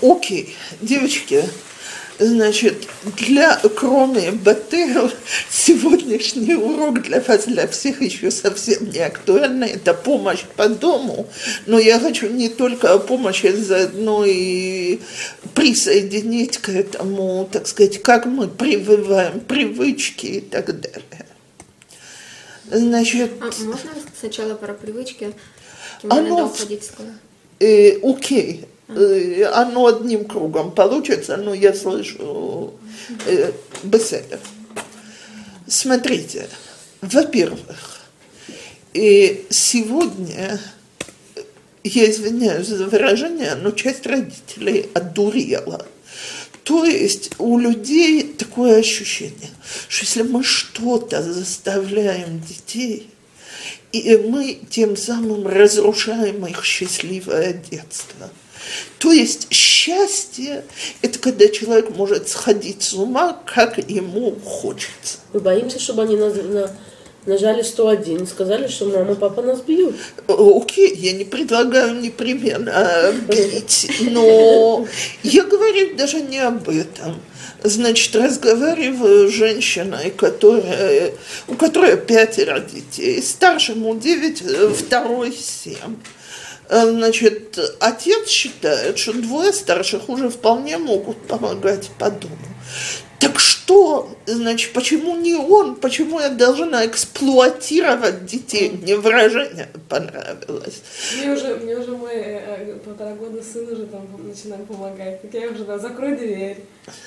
Окей, девочки, значит, для, кроме БТ, сегодняшний урок для вас, для всех еще совсем не актуальный, это помощь по дому, но я хочу не только о помощи, заодно и присоединить к этому, так сказать, как мы прививаем привычки и так далее. Значит... А можно сначала про привычки? Оно, э, окей, э, оно одним кругом получится, но я слышу э, беседер. Смотрите, во-первых, и сегодня, я извиняюсь за выражение, но часть родителей одурела – то есть у людей такое ощущение, что если мы что-то заставляем детей, и мы тем самым разрушаем их счастливое детство. То есть счастье – это когда человек может сходить с ума, как ему хочется. Мы боимся, чтобы они на, на нажали 101 и сказали, что мама и папа нас бьют. Окей, я не предлагаю непременно бить, но я говорю даже не об этом. Значит, разговариваю с женщиной, которая, у которой пятеро детей, старшему девять, второй семь. Значит, отец считает, что двое старших уже вполне могут помогать по дому. Так что, значит, почему не он, почему я должна эксплуатировать детей? Мне выражение понравилось. Мне уже, мне уже мой э, э, полтора года сын уже там начинает помогать. Так я уже, да, закрой дверь.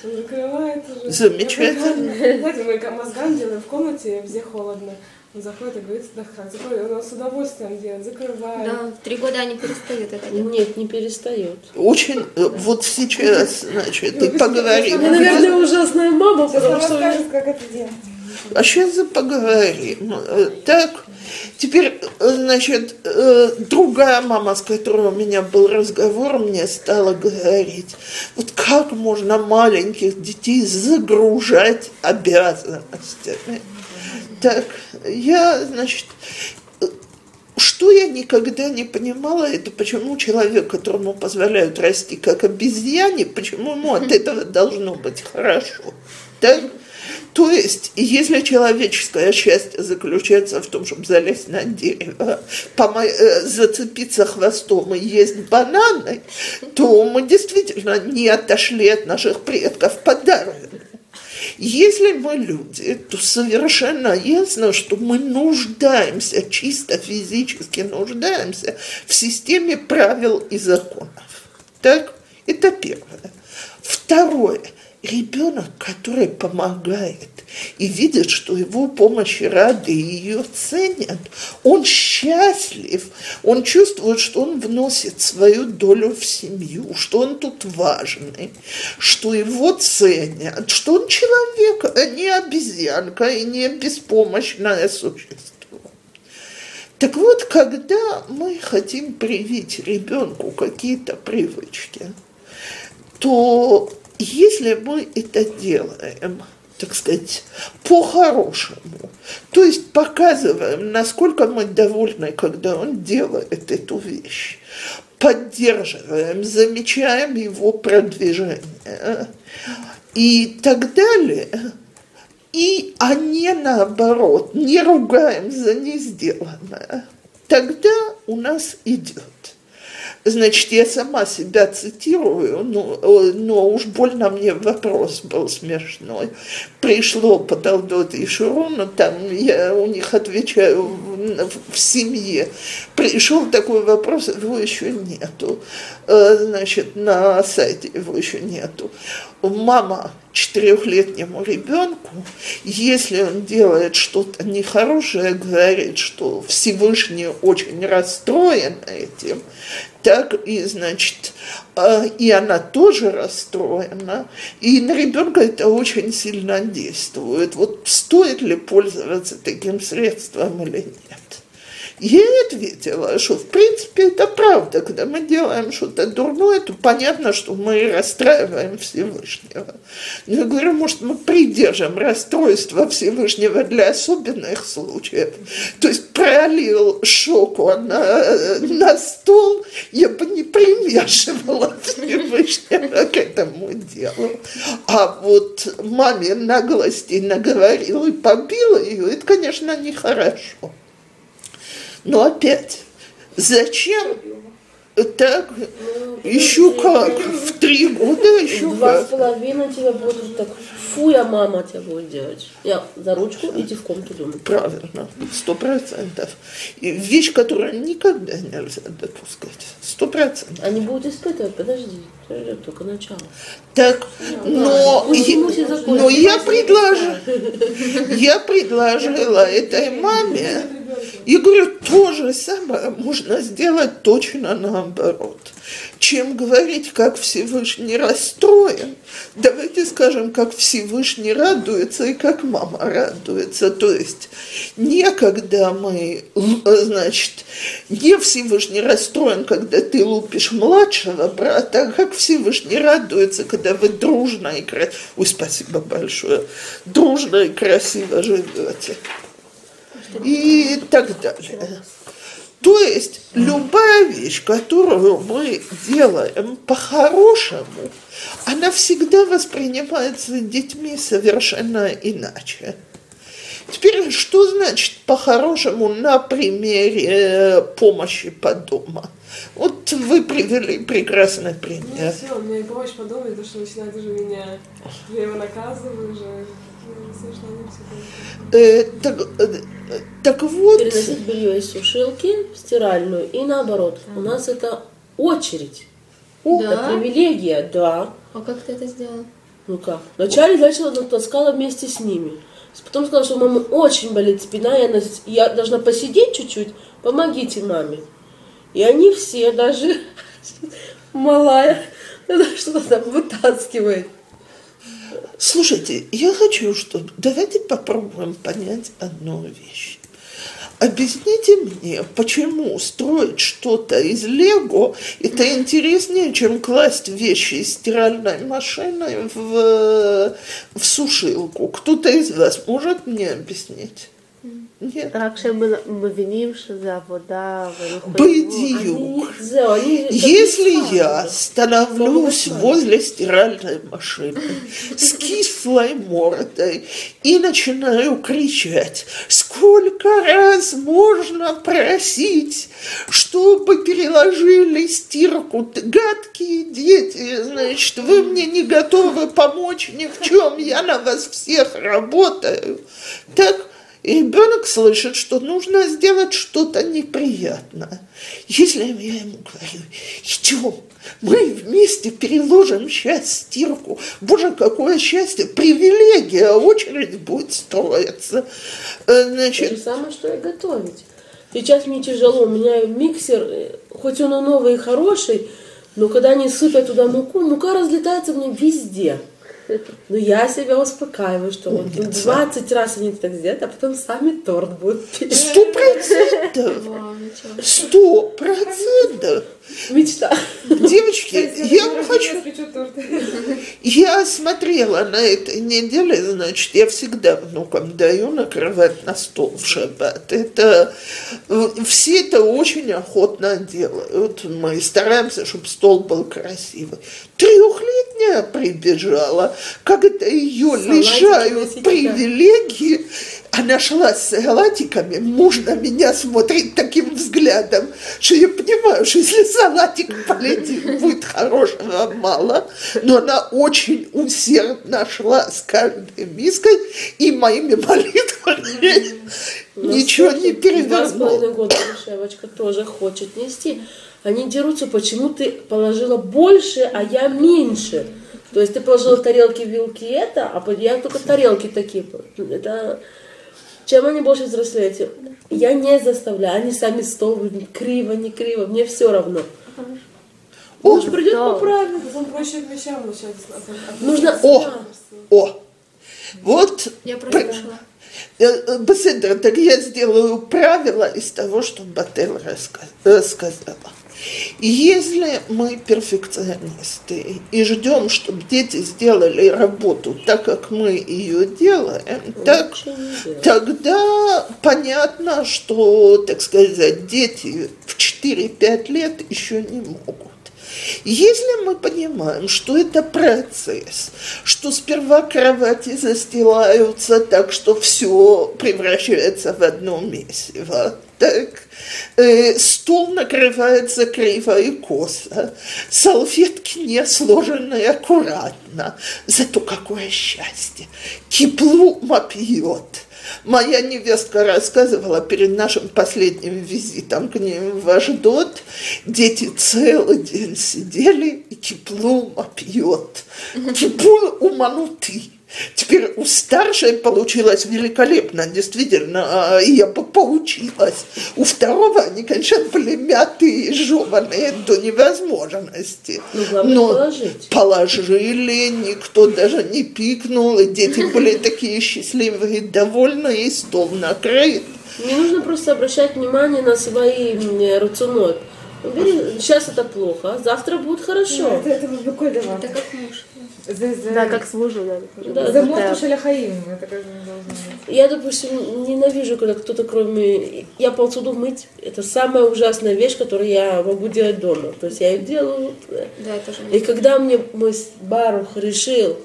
Он закрывает уже. Замечательно. Знаете, мы мозгам делаем в комнате, где холодно. Он заходит и говорит, да, закрой, он с удовольствием делает, закрывает. Да, в три года они перестают это делать. Нет, не перестает. Очень, э, вот сейчас, значит, ты поговори. Я, наверное, ужасная мама, потому что... расскажет, как это делать. А сейчас поговорим. Э, так, теперь, э, значит, другая мама, с которой у меня был разговор, мне стала говорить, вот как можно маленьких детей загружать обязанностями. Так, я, значит, что я никогда не понимала, это почему человек, которому позволяют расти как обезьяне, почему ему от этого должно быть хорошо. Так? То есть, если человеческое счастье заключается в том, чтобы залезть на дерево, э, зацепиться хвостом и есть бананы, то мы действительно не отошли от наших предков подарок. Если мы люди, то совершенно ясно, что мы нуждаемся, чисто физически нуждаемся в системе правил и законов. Так? Это первое. Второе – ребенок, который помогает и видит, что его помощи рады и ее ценят, он счастлив, он чувствует, что он вносит свою долю в семью, что он тут важный, что его ценят, что он человек, а не обезьянка и не беспомощное существо. Так вот, когда мы хотим привить ребенку какие-то привычки, то если мы это делаем, так сказать, по-хорошему, то есть показываем, насколько мы довольны, когда он делает эту вещь, поддерживаем, замечаем его продвижение и так далее, и, а наоборот, не ругаем за несделанное, тогда у нас идет. Значит, я сама себя цитирую, но, э, но уж больно мне вопрос был смешной. Пришло по Талдот и Шурону, там я у них отвечаю в, в семье. Пришел такой вопрос, его еще нету. Э, значит, на сайте его еще нету. Мама четырехлетнему ребенку, если он делает что-то нехорошее, говорит, что Всевышний очень расстроен этим, так и, значит, а, и она тоже расстроена, и на ребенка это очень сильно действует. Вот стоит ли пользоваться таким средством или нет? Ей ответила, что в принципе это правда. Когда мы делаем что-то дурное, то понятно, что мы расстраиваем Всевышнего. Но я говорю, может, мы придержим расстройство Всевышнего для особенных случаев. То есть пролил шоку на, на стол, я бы не примешивала Всевышнего к этому делу. А вот маме наглости наговорил и побила ее, это, конечно, нехорошо. Но опять, зачем так еще как? В три года еще Два с как? половиной тебя будут так, фу, я мама тебя будет делать. Я за ручку иди в комнату думаю. Правильно, сто процентов. И вещь, которую никогда нельзя допускать. Сто процентов. Они будут испытывать, подожди, ждет только начало. Так, но, Пусть я- но я предложила, я предложила этой маме, и говорю, то же самое можно сделать точно наоборот. Чем говорить, как Всевышний расстроен, давайте скажем, как Всевышний радуется и как мама радуется. То есть не когда мы, л- значит, не Всевышний расстроен, когда ты лупишь младшего брата, а как Всевышний радуется, когда вы дружно и красиво, ой, спасибо большое, дружно и красиво живете. И так далее. То есть любая вещь, которую мы делаем по-хорошему, она всегда воспринимается детьми совершенно иначе. Теперь, что значит по-хорошему на примере э, помощи по дому? Вот вы привели прекрасный Ну, пример. все, у меня и помощь по дому, и то, что начинает уже меня, я его наказываю уже. Э, так, э, так вот, Переносить белье из сушилки в стиральную и наоборот. У нас это очередь. Это Да? привилегия, да. А как ты это сделал? Ну как? Вначале начала таскала вместе с ними. Потом сказала, что у мамы очень болит спина, и она, я должна посидеть чуть-чуть, помогите маме. И они все, даже малая, что-то там вытаскивает. Слушайте, я хочу, чтобы... Давайте попробуем понять одну вещь. Объясните мне, почему строить что-то из Лего это интереснее, чем класть вещи из стиральной машины в, в сушилку. Кто-то из вас может мне объяснить? Нет. רק שהם מבינים שזה עבודה והם יכולים... בדיוק. Они- зео, они как Если не я сами. становлюсь возле стиральной машины с кислой мордой и начинаю кричать, сколько раз можно просить, чтобы переложили стирку, Т- гадкие дети, значит, вы мне не готовы помочь ни в чем, я на вас всех работаю. Так ребенок слышит, что нужно сделать что-то неприятное. Если я ему говорю, идем, мы вместе переложим сейчас стирку. Боже, какое счастье, привилегия, очередь будет строиться. Э, То же Значит, самое, что и готовить. Сейчас мне тяжело, у меня миксер, э, хоть он и новый и хороший, но когда они сыпят туда муку, мука разлетается мне везде. Но я себя успокаиваю, что вот ну, 20 раз они так сделают, а потом сами торт будут печь. сто процентов, сто процентов. Мечта. Девочки, я хочу. Я смотрела на этой неделе, значит, я всегда внукам даю накрывать на стол в шаббат. Это, э, все это очень охотно делают. Мы стараемся, чтобы стол был красивый. Трехлетняя прибежала, когда ее Салатики лишают носите, да. привилегии, она шла с салатиками, муж на меня смотрит таким взглядом, что я понимаю, что если салатик полетит, будет хорошего мало, но она очень усердно шла с каждой миской и моими молитвами ничего не Два с перевернула. половиной года девочка тоже хочет нести. Они дерутся, почему ты положила больше, а я меньше. То есть ты положила тарелки, вилки это, а я только тарелки такие. Это чем они больше взрослеют, тем- я не заставляю, они сами стол криво, не криво, мне все равно. О, Муж придет да. поправит. Потом проще к вещам Нужно О, о, вот Я просто Пр- пришла. Э, э, Беседер, так я сделаю правило из того, что Батель раска- Если мы перфекционисты и ждем, чтобы дети сделали работу так, как мы ее делаем, так, Лучше тогда понятно, что, так сказать, дети в 4-5 лет еще не могут. Если мы понимаем, что это процесс, что сперва кровати застилаются так, что все превращается в одно месиво, так, э, стол накрывается криво и косо, салфетки не сложены аккуратно, зато какое счастье, тепло пьет. Моя невестка рассказывала перед нашим последним визитом к ним в Аждот, дети целый день сидели и тепло пьет. Тепло умануты. Теперь у старшей получилось великолепно, действительно, а, и я бы поучилась. У второго они, конечно, были мятые и жеванные до невозможности. Ну, Но положить. положили, никто даже не пикнул, и дети были такие счастливые, довольные, и стол накрыт. Не нужно просто обращать внимание на свои рационы. Сейчас это плохо, а завтра будет хорошо. Это это, это, это как муж. Да, как служу да. да the most шаляхаим, это как не должно. Я, допустим, ненавижу, когда кто-то кроме... Я полцуду мыть, это самая ужасная вещь, которую я могу делать дома. То есть я ее делаю. Да, это же... И когда мне мой барух решил,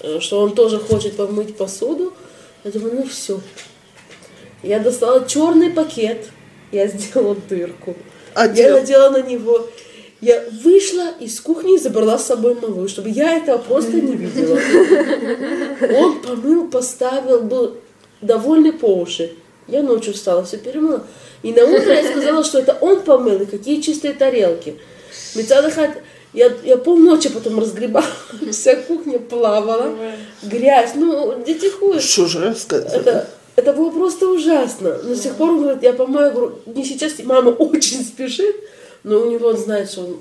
э, что он тоже хочет помыть посуду, я думаю, ну все. Я достала черный пакет, я сделала дырку. А я надела на него я вышла из кухни и забрала с собой малую, чтобы я этого просто не видела. Он помыл, поставил, был довольный по уши. Я ночью встала, все перемыла. И на утро я сказала, что это он помыл, и какие чистые тарелки. Мецадахат, я, я полночи потом разгребала, вся кухня плавала, грязь, ну, дети ходят. Что же рассказывать? Это, это было просто ужасно. Но с тех пор он говорит, я помою, говорю, не сейчас, мама очень спешит, но у него он знает, что он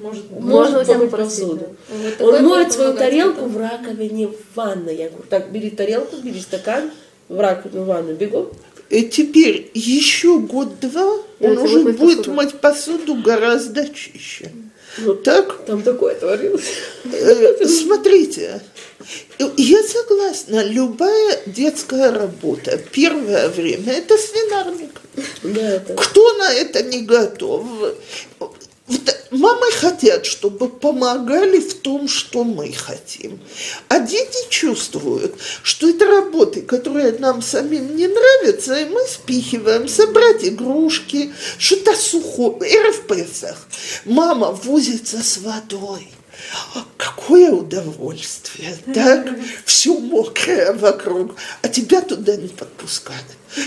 Может, может Можно помыть посуду. Вот Он моет свою тарелку в раковине в ванной. Я говорю, так, бери тарелку, бери стакан, в раковину, в ванну, бегом. И теперь еще год-два он уже будет будет посуду. мыть посуду гораздо чище. Вот Так? Там такое творилось. Э, Смотрите, я согласна, любая детская работа, первое время, это свинарник. Да, это. Кто на это не готов? Мамы хотят, чтобы помогали в том, что мы хотим. А дети чувствуют, что это работы, которые нам самим не нравятся, и мы спихиваем собрать игрушки, что-то сухое. И в Песах мама возится с водой. Какое удовольствие, так? Все мокрое вокруг, а тебя туда не подпускают.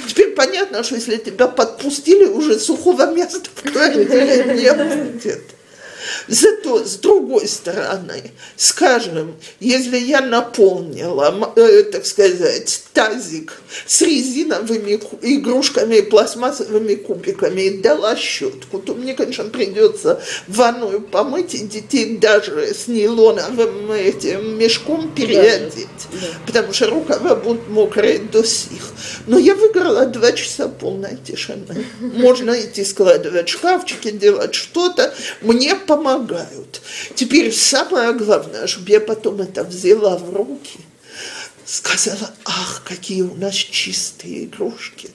Теперь понятно, что если тебя подпустили, уже сухого места в квартире не будет. Зато, с другой стороны, скажем, если я наполнила, э, так сказать, тазик с резиновыми игрушками и пластмассовыми кубиками и дала щетку, то мне, конечно, придется ванную помыть и детей даже с нейлоновым этим мешком переодеть, да. потому что рукава будут мокрые до сих. Но я выиграла два часа полной тишины. Можно идти складывать шкафчики, делать что-то. Мне помогают. Теперь самое главное, чтобы я потом это взяла в руки, сказала, ах, какие у нас чистые игрушки,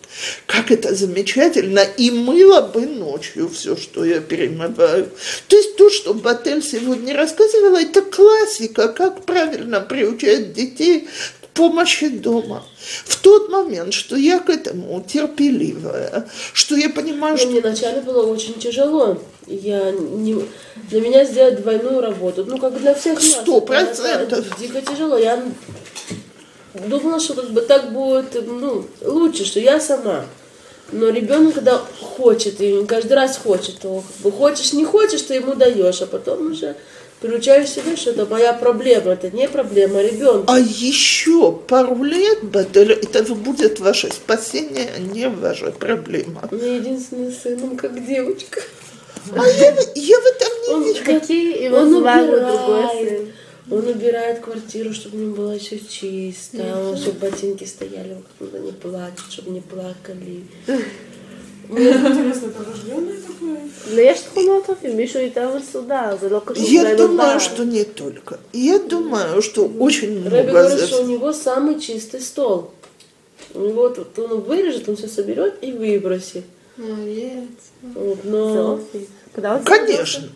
как это замечательно, и мыла бы ночью все, что я перемываю. То есть то, что Батель сегодня рассказывала, это классика, как правильно приучать детей помощи дома. В тот момент, что я к этому терпеливая, что я понимаю, Ну, что мне вначале было очень тяжело. Я не, для меня сделать двойную работу, ну как для всех нас. Сто процентов. Дико тяжело. Я думала, что как бы так будет ну, лучше, что я сама. Но ребенок, когда хочет, и каждый раз хочет, то как бы хочешь, не хочешь, ты ему даешь, а потом уже приучаешь себя, что это моя проблема, это не проблема ребенка. А еще пару лет, это будет ваше спасение, а не ваша проблема. Меня единственный сын, он как девочка. А я, я в этом не Он вижу. Какие его Он славы другой убирает, сын. Он убирает квартиру, чтобы не было все чисто, чтобы ботинки стояли, когда не плачут, чтобы не плакали Мне интересно, это рожденное такое? ויש תכונות טובים, מישהו יותר מסודר, זה לא קשור Я אולי думаю, בבית. что не только. Я думаю, что очень Рэбби много... говорит, за- что у него самый чистый стол. У него тут он вырежет, он все соберет и выбросит. Молодец. Вот, זה но... אופי. когда он Конечно.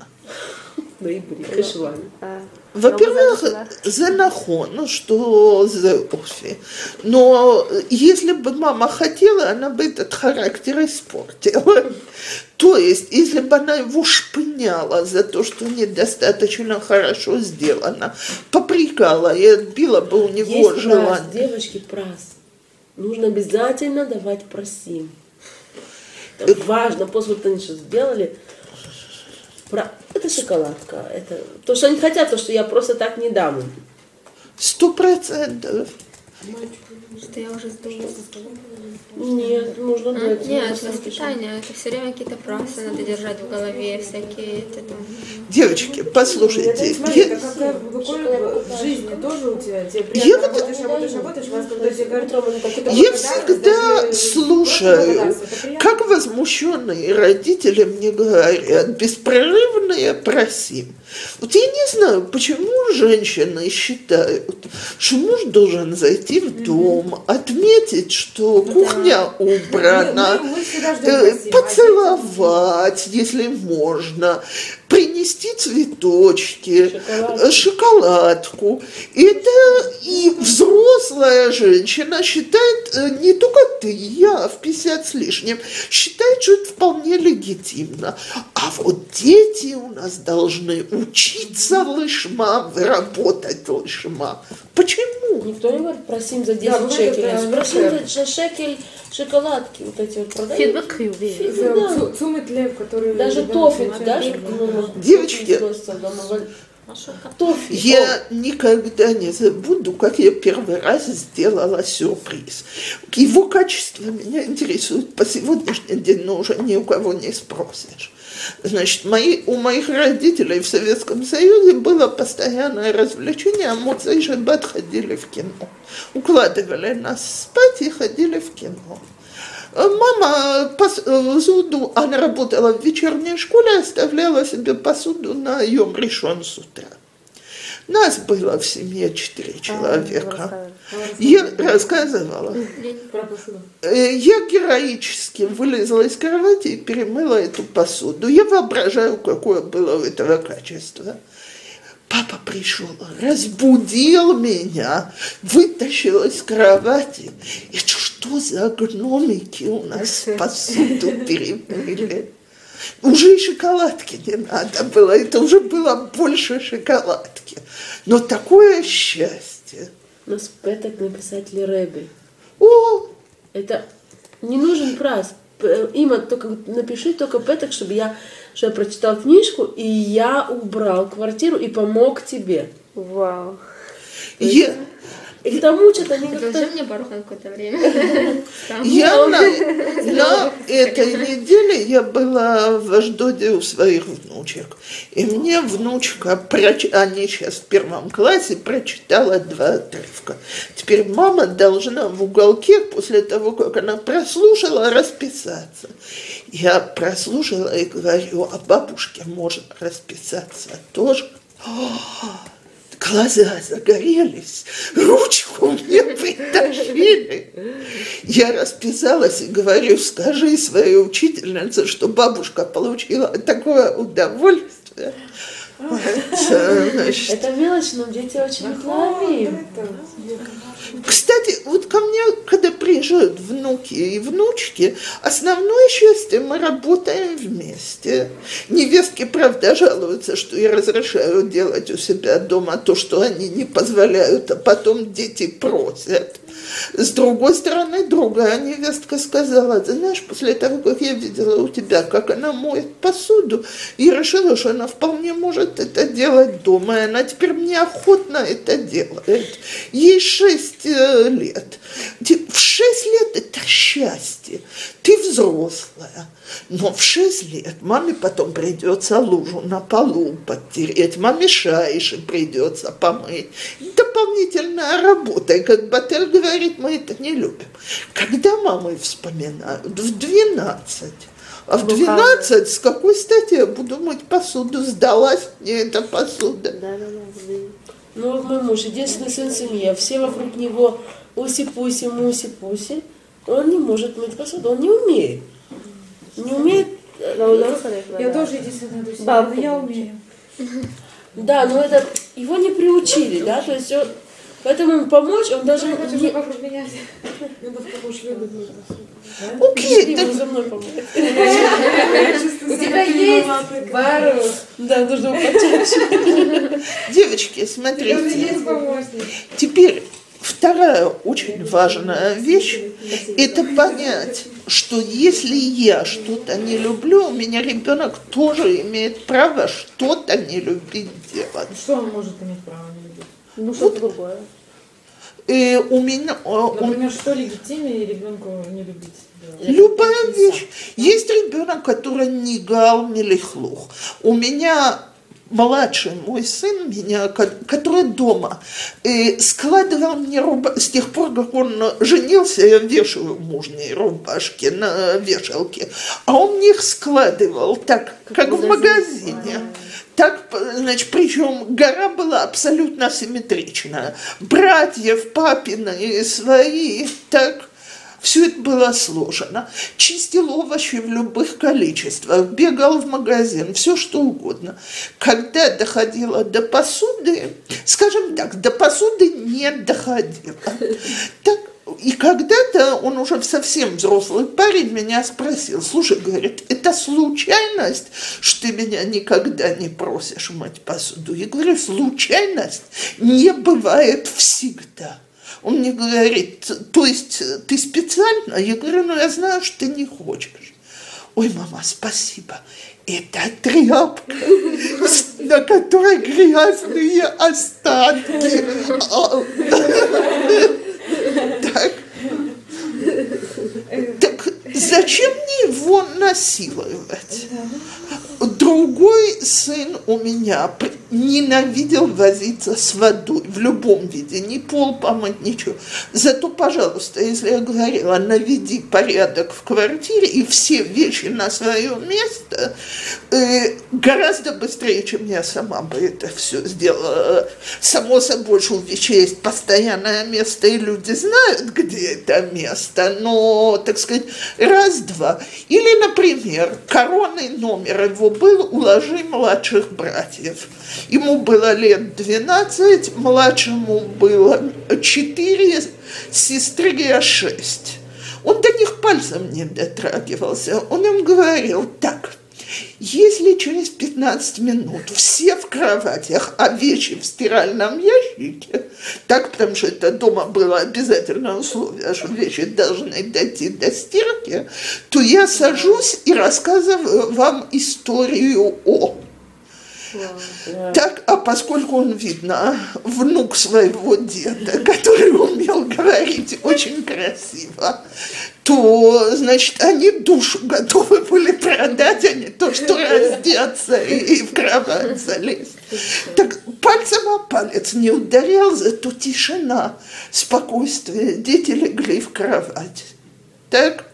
ноябре, Хешван. Ну, а, Во-первых, ну, за нахон, что за офи. Но если бы мама хотела, она бы этот характер испортила. То есть, если бы она его шпыняла за то, что недостаточно хорошо сделано, попрекала и отбила бы у него Есть желание. Прас, девочки, прас. Нужно обязательно давать просим. Э, важно, после того, что сделали, про- Это шоколадка. Это... То, что они хотят, то, что я просто так не дам им. Сто процентов. Что я уже сдулась. Нет, нужно А? дать. Нет, воспитание. Это все время какие-то правсы надо держать в голове, всякие это там. Девочки, послушайте, Смотри, я- какой в жизни тоже у тебя. Тебе Я работаешь, работаешь, работаешь, вас когда тебе говорят, Я всегда даже слушаю, как возмущенные родители мне говорят, беспрерывные просим. Вот я не знаю, почему женщины считают, что муж должен зайти в дом, отметить, что кухня убрана, Мы- мы- мы ждем э, поцеловать, если можно, принести цветочки, э, шоколадку. Это и взрослая женщина считает, э, не только ты, я в 50 с лишним, считает, что это вполне легитимно. Вот дети у нас должны учиться лышма, работать лышма. Почему? Никто не говорит, просим за 10 да, шекелей. Это, просим за шекель шоколадки вот эти вот продают. Фидбэк хьюви. Да. Цумет лев, который... Даже тофик, да? Девочки, Тофи. Я никогда не забуду, как я первый раз сделала сюрприз. Его качество меня интересует по сегодняшний день, но уже ни у кого не спросишь. Значит, мои, у моих родителей в Советском Союзе было постоянное развлечение, а Муцей Шаббат ходили в кино. Укладывали нас спать и ходили в кино. Мама посуду, она работала в вечерней школе, оставляла себе посуду на Йом решен с утра. Нас было в семье четыре человека. Я рассказывала. Э, Я героически вылезла из кровати и перемыла эту посуду. Я воображаю, какое было у этого качество. Папа пришел, разбудил меня, вытащил из кровати. И что за гномики у нас посуду перемыли? Уже и шоколадки не надо было, это уже было больше шоколадки. Но такое счастье. Нас Но спеток написатели Рэби. О! Это не нужен прайс. Э, Има только напиши только петок, чтобы я, что я прочитал книжку, и я убрал квартиру и помог тебе. Вау. Я, и к тому что-то они как-то... Мне Барух на какое-то время. Там. Я на, на этой неделе я была в Аждоде у своих внучек. И мне внучка, проч... они сейчас в первом классе, прочитала два отрывка. Теперь мама должна в уголке, после того, как она прослушала, расписаться. Я прослушала и говорю, а бабушке можно расписаться тоже. Глаза загорелись, ручку мне притащили. Я расписалась и говорю, скажи своей учительнице, что бабушка получила такое удовольствие. Вот, значит, Это мелочь, но дети очень их ловим. Кстати, вот ко мне, когда приезжают внуки и внучки, основное счастье мы работаем вместе. Невестки, правда, жалуются, что я разрешаю делать у себя дома то, что они не позволяют, а потом дети просят. С другой стороны, другая невестка сказала, ты знаешь, после того, как я видела у тебя, как она моет посуду, я решила, что она вполне может это делать дома, и она теперь мне охотно это делает. Ей шесть э, лет. В шесть лет это счастье. Ты взрослая. Но в шесть лет маме потом придется лужу на полу подтереть, маме шайши придется помыть. Дополнительная работа. И как Батель говорит, мы это не любим. Когда мамы вспоминают? В 12. А в 12 с какой стати я буду мыть посуду? Сдалась мне эта посуда. Да, да, да. Ну вот мой муж, единственный сын в семье, все вокруг него уси-пуси, муси-пуси. Он не может мыть посуду, он не умеет. Не умеет. э, Я тоже единственная но я умею. Да, но это его не приучили, да, то есть он, поэтому ему помочь, он даже Я хочу, вокруг меня. Надо в любит. Окей, так за мной помочь. У тебя есть пару. Да, нужно его почаще. девочки, смотрите. Теперь вторая очень важная вещь – это понять, что если я что-то не люблю, у меня ребенок тоже имеет право что-то не любить делать. Что он может иметь право не любить? Ну, что-то другое. И у меня у- Например, что легитимнее ребенку не любить? делать? любая вещь. Есть ребенок, который не гал мелихлух. У меня младший мой сын, меня, ко- который дома, э, складывал мне рубашки. С тех пор, как он женился, я вешаю мужние рубашки на вешалке, а он мне их складывал так, как, в магазине. Так, значит, причем гора была абсолютно симметричная. Братьев, папины и свои, так, все это было сложено. Чистил овощи в любых количествах, бегал в магазин, все что угодно. Когда доходило до посуды, скажем так, до посуды не доходило. Так, и когда-то он уже совсем взрослый парень меня спросил, слушай, говорит, это случайность, что ты меня никогда не просишь мыть посуду? Я говорю, случайность не бывает всегда. Он мне говорит, то есть ты специально? Я говорю, ну я знаю, что ты не хочешь. Ой, мама, спасибо. Это тряпка, на которой грязные остатки. А, Так. Так зачем его насиловать? Другой сын у меня ненавидел возиться с водой в любом виде, ни пол помыть, ничего. Зато, пожалуйста, если я говорила, наведи порядок в квартире и все вещи на свое место, э, гораздо быстрее, чем я сама бы это все сделала. Само собой, что у вещей есть постоянное место, и люди знают, где это место, но, так сказать, раз-два. Или, например, коронный номер его был «Уложи младших братьев». Ему было лет 12, младшему было 4, сестре 6. Он до них пальцем не дотрагивался. Он им говорил, так, если через 15 минут все в кроватях, а вещи в стиральном ящике, так, потому что это дома было обязательное условие, что вещи должны дойти до стирки, то я сажусь и рассказываю вам историю о. Так, а поскольку он, видно, внук своего деда, который умел говорить очень красиво, то, значит, они душу готовы были продать, а не то, что раздеться и, и в кровать залезть. Так пальцем о палец не ударял, зато тишина, спокойствие. Дети легли в кровать. Так?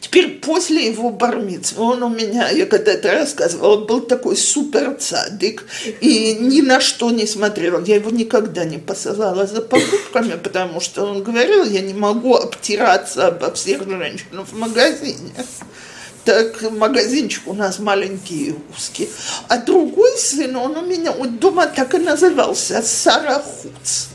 Теперь после его бармицы, он у меня, я когда-то рассказывала, был такой супер цадик и ни на что не смотрел. Я его никогда не посылала за покупками, потому что он говорил, я не могу обтираться обо всех женщин в магазине. Так магазинчик у нас маленький и узкий. А другой сын, он у меня вот дома так и назывался, Сара Хуц.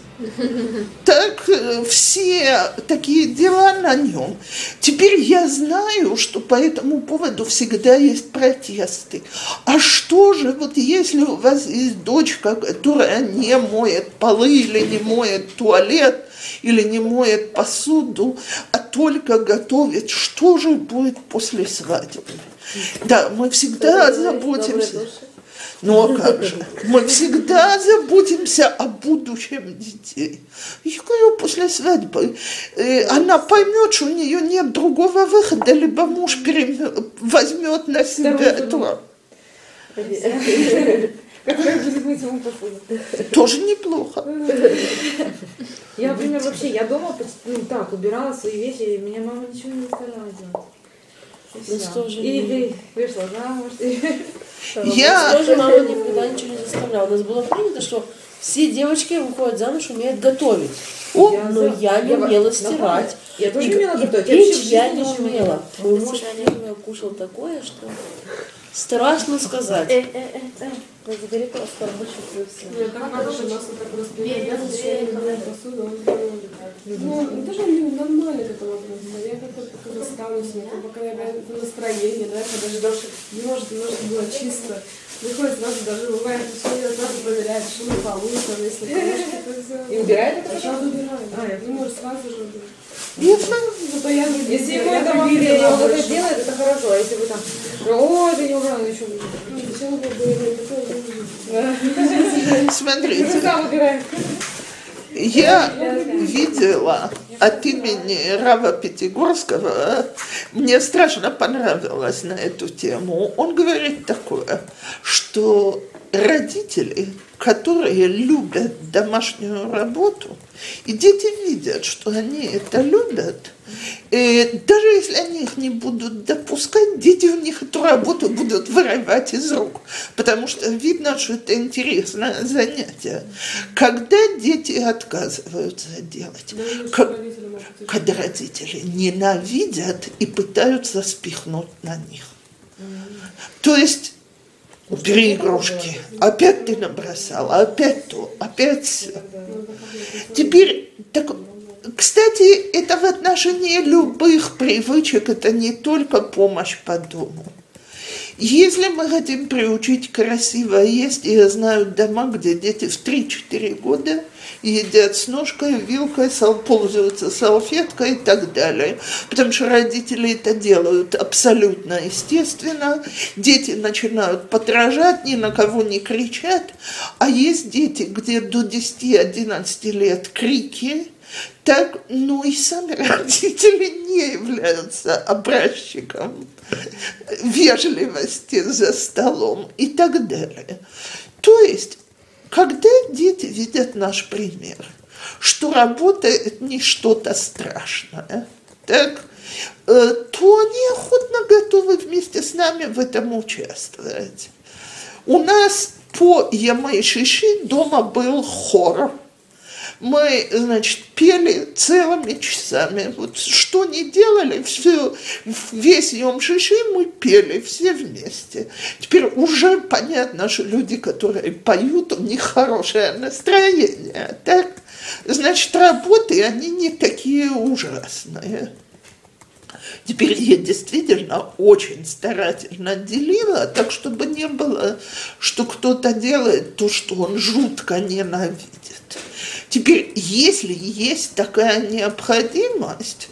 Так э, все такие дела на нем. Теперь я знаю, что по этому поводу всегда есть протесты. А что же, вот если у вас есть дочка, которая не моет полы или не моет туалет, или не моет посуду, а только готовит, что же будет после свадьбы? Да, мы всегда заботимся. Ну а как же? Мы всегда заботимся о будущем детей. Я говорю, после свадьбы э, она поймет, что у нее нет другого выхода, либо муж перем- возьмет на себя это. Которая будет мыть ему посуду. Тоже неплохо. Я, например, вообще, я дома ну, так, убирала свои вещи, и меня мама ничего не заставляла делать. И Ну, что же ты вышла замуж, и... Я- тоже мама никогда ничего не заставляла. У нас было принято, что все девочки выходят замуж, умеют готовить. О, Я но за- я не я умела нормально. стирать. Я тоже И- не умела готовить. Я печь я жизни не не умела. Мой муж первый кушал такое, что страшно сказать. Э, э, э, э, Забери просто рабочий плюс. Нет, так надо, что нас так распределяют, я говорит, Ну, даже нормально к этому относиться. Я как-то там, пока я это настроение, да, когда ждешь, не может немножко было чисто. Приходит сразу даже бывает, я сразу проверяет, что на полу, там, если подушки, то всё. И убирает это Сразу убираю. А, я Не может сразу же убирать. я знаю. Зато я Если я ему это время он это делает, это хорошо. А если вы там, о, это не убрал, еще. Ну, было не такое делать? Смотрите, убирает. Я видела от имени Рава Пятигорского, мне страшно понравилось на эту тему. Он говорит такое, что родители, которые любят домашнюю работу, и дети видят, что они это любят, и даже если они их не будут допускать, дети у них эту работу будут вырывать из рук, потому что видно, что это интересное занятие. Когда дети отказываются делать, Да, ну, как- родители еще- когда родители ненавидят и пытаются спихнуть на них. То есть убери игрушки, опять ты набросал, опять то, опять все. Теперь, так, кстати, это в отношении любых привычек, это не только помощь по дому. Если мы хотим приучить красиво есть, я знаю дома, где дети в 3-4 года едят с ножкой, вилкой, пользуются салфеткой и так далее. Потому что родители это делают абсолютно естественно. Дети начинают подражать, ни на кого не кричат. А есть дети, где до 10-11 лет крики, так, ну и сами родители не являются образчиком вежливости за столом и так далее. То есть, когда дети видят наш пример, что работа не что-то страшное, так, э, то они охотно готовы вместе с нами в этом участвовать. У нас по Ямай Шиши дома был хор. Мы, значит, пели целыми часами. Вот что не делали, все, весь Йом Шиши мы пели все вместе. Теперь уже понятно, что люди, которые поют, у них хорошее настроение. Так? Значит, работы, они не такие ужасные. Теперь я действительно очень старательно делила, так чтобы не было, что кто-то делает то, что он жутко ненавидит. Теперь, если есть такая необходимость,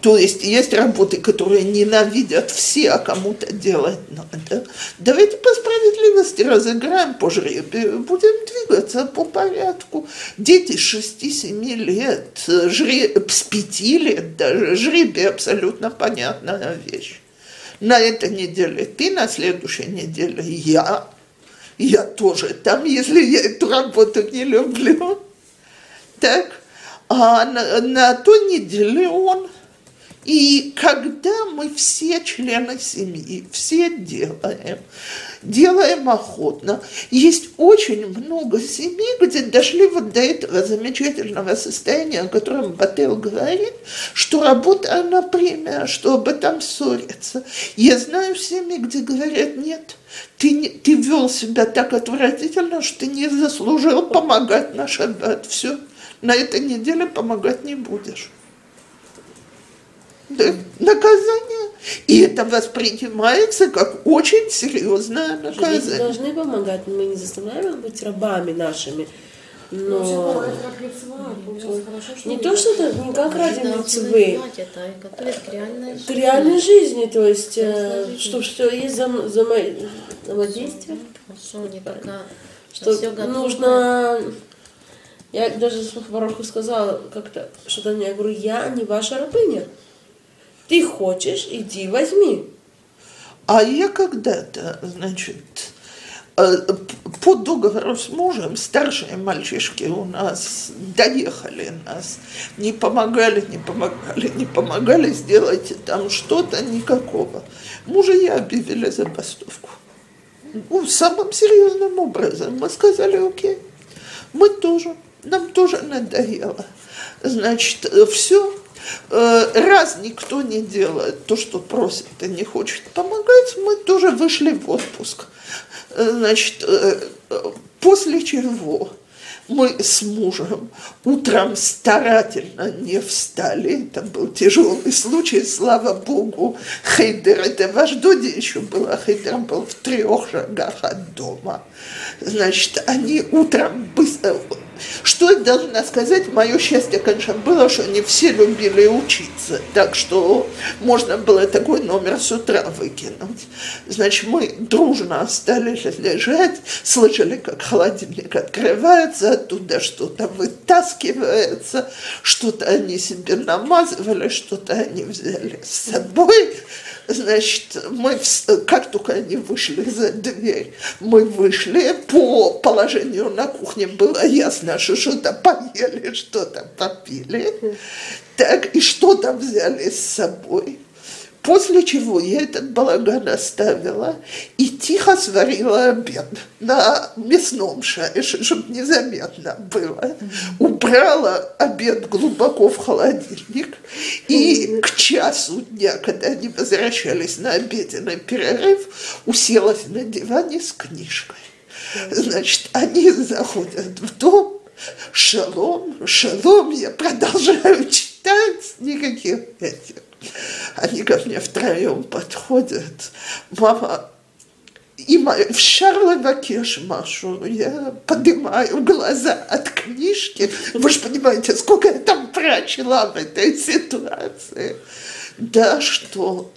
то есть есть работы, которые ненавидят все, а кому-то делать надо, давайте по справедливости разыграем по жребию, будем двигаться по порядку. Дети 6-7 лет, жре... с 5 лет даже, жребий абсолютно понятная вещь. На этой неделе ты, на следующей неделе я. Я тоже там, если я эту работу не люблю. Так, а на, на той неделе он. И когда мы все члены семьи, все делаем, делаем охотно, есть очень много семей, где дошли вот до этого замечательного состояния, о котором Бател говорит, что работа, она премия, что об этом ссорятся. Я знаю семьи, где говорят, нет, ты, ты вел себя так отвратительно, что ты не заслужил помогать на шаббат. Все, на этой неделе помогать не будешь. Да, наказание. И это воспринимается как очень серьезное Дети наказание. должны помогать, мы не заставляем их быть рабами нашими. Ну, Но что не то, что это не как ради мецвы, к реальной жизни. то есть, э, что, что есть взаимо- взаимо- взаимодействие. Что нужно... Я даже Бараху сказала как-то, что-то мне, я говорю, я не ваша рабыня. Ты хочешь, иди возьми. А я когда-то, значит, э, по договору с мужем старшие мальчишки у нас доехали нас, не помогали, не помогали, не помогали, сделайте там что-то, никакого. Мужа я объявили забастовку. Ну, самым серьезным образом. Мы сказали, окей, мы тоже, нам тоже надоело. Значит, все, раз никто не делает то, что просит и не хочет помогать, мы тоже вышли в отпуск. Э, Значит, э, э, после чего мы с мужем утром старательно не встали. Это был тяжелый случай, слава богу. Хейдер, это в Аждоде еще было, Хейдер был в трех шагах от дома. Значит, они утром быстро... Что я должна сказать? Мое счастье, конечно, было, что они все любили учиться. Так что можно было такой номер с утра выкинуть. Значит, мы дружно остались лежать, слышали, как холодильник открывается, оттуда что-то вытаскивается, что-то они себе намазывали, что-то они взяли с собой. Значит, мы, как только они вышли за дверь, мы вышли, по положению на кухне было ясно, что что-то поели, что-то попили, так, и что-то взяли с собой. После чего я этот балаган оставила и тихо сварила обед на мясном шайше, чтобы незаметно было. Убрала обед глубоко в холодильник. И к часу дня, когда они возвращались на обеденный перерыв, уселась на диване с книжкой. Значит, они заходят в дом, шалом, шалом, я продолжаю читать, никаких этих. Они ко мне втроем подходят. Мама, Има, в Шарловаке Машу, я поднимаю глаза от книжки. Вы же понимаете, сколько я там прочла в этой ситуации. Да что,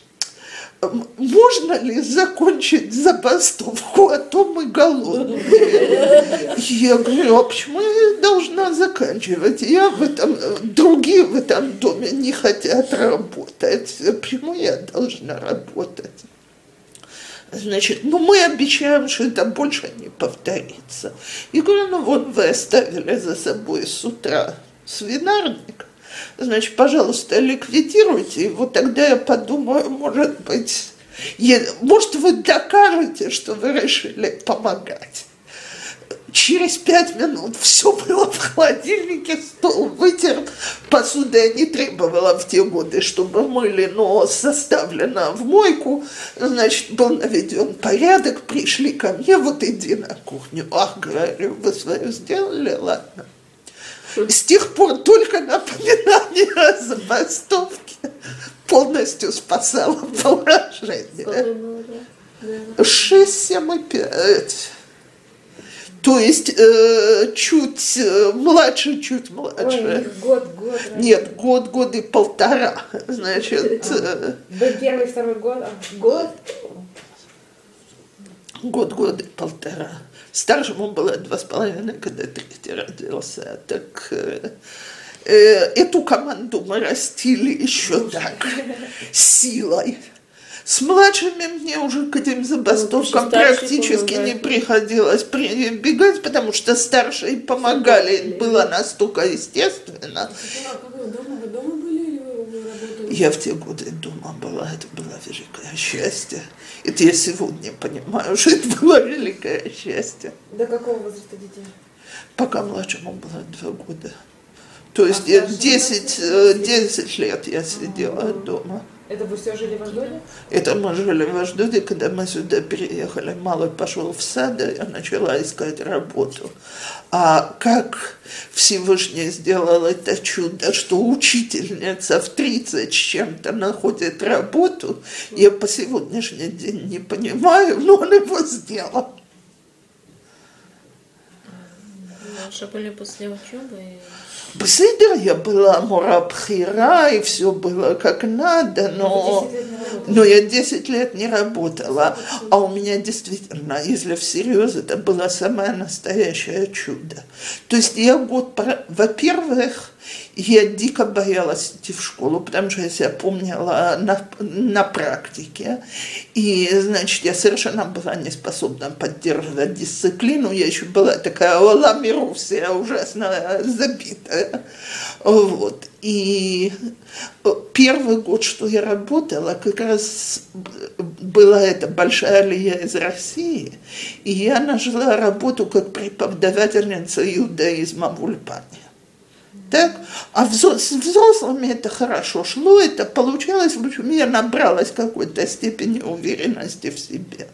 можно ли закончить забастовку, а то мы голодные. Я говорю, а почему я должна заканчивать? Я в этом, другие в этом доме не хотят работать. Почему я должна работать? Значит, ну мы обещаем, что это больше не повторится. И говорю, ну вот вы оставили за собой с утра свинарник, значит, пожалуйста, ликвидируйте его, тогда я подумаю, может быть, может вы докажете, что вы решили помогать. Через пять минут все было в холодильнике, стол вытер, посуда я не требовала в те годы, чтобы мыли, но составлена в мойку, значит, был наведен порядок, пришли ко мне, вот иди на кухню. Ах, говорю, вы свое сделали, ладно. С тех пор только напоминание о забастовке полностью спасало положение. Сколько было лет? Шесть, семь и пять. То есть э, чуть э, младше, чуть Ой, младше. них год, год. Нет, год, год и полтора. Значит, э, Был первый, второй год, а год? год, год и полтора. Старшему было два с половиной, когда третий родился. Так э, э, эту команду мы растили еще так, силой. С младшими мне уже к этим забастовкам старшие практически не приходилось прибегать, потому что старшие помогали, было настолько естественно. Дома, дома были или вы, вы работали? Я в те годы дома была, это было великое счастье. Это я сегодня понимаю, что это было великое счастье. До какого возраста детей? Пока младшему было два года. То есть А я старший 10, э, 10 лет я сидела дома. Это вы все жили в Аждоде? Это мы жили в Аждоде, когда мы сюда переехали. Малый пошел в сад, и я начала искать работу. А как Всевышний сделал это чудо, что учительница в 30 с чем-то находит работу, я по сегодняшний день не понимаю, но он его сделал. Лучше были после учебы. Бседер, я была мурабхира, и все было как надо, но, но я 10 лет не работала. А у меня действительно, если всерьез, это было самое настоящее чудо. То есть я год, про- я дико боялась идти в школу, потому что я себя помнила на, на практике. И, значит, я совершенно была не способна поддерживать дисциплину. Я еще была такая вся ужасно забитая. Вот. И э, первый год, что я работала, как раз была эта большая алия из России. И я нашла работу как преподавательница иудаизма в Ульпане. Так? А с взрослыми это хорошо шло, это получалось, в общем, я набралась какой-то степени уверенности в себе.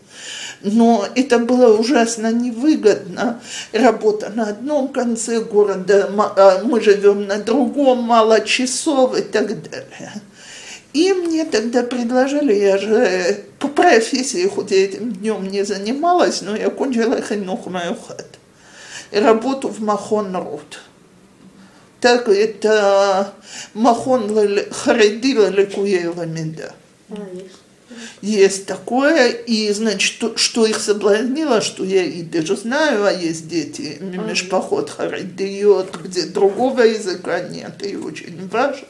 Но это было ужасно невыгодно. Работа на одном конце города, а мы живем на другом, мало часов и так далее. И мне тогда предложили, я же по профессии, хоть этим днем не занималась, но я кончила хинух маюхат. Работу в Махон Рут. Так это Махон Леле- Хариди Леликуей Ламида. Есть такое, и значит, то, что их соблазнило, что я и даже знаю, а есть дети, Мишпахот Харидиот, где другого языка нет, и очень важно.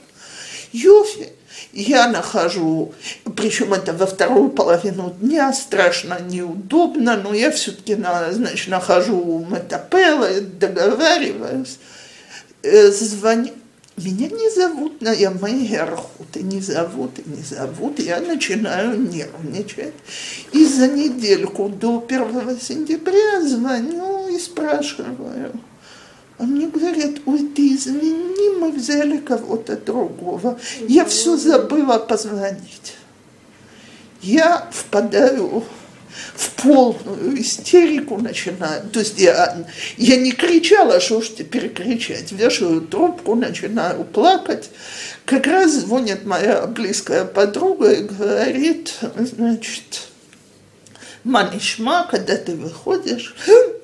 Йофи. Я нахожу, причем это во вторую половину дня, страшно неудобно, но я все-таки, на, значит, нахожу метапела, договариваюсь, звоню. Меня не зовут на Ямайерху, ты не зовут, и не зовут. Я начинаю нервничать. И за недельку до 1 сентября звоню и спрашиваю. А мне говорят, ой, ты извини, мы взяли кого-то другого. Я все забыла позвонить. Я впадаю в полную истерику начинаю. То есть я, я не кричала, что ж теперь кричать. Вешаю трубку, начинаю плакать. Как раз звонит моя близкая подруга и говорит, значит, Манишма, когда ты выходишь,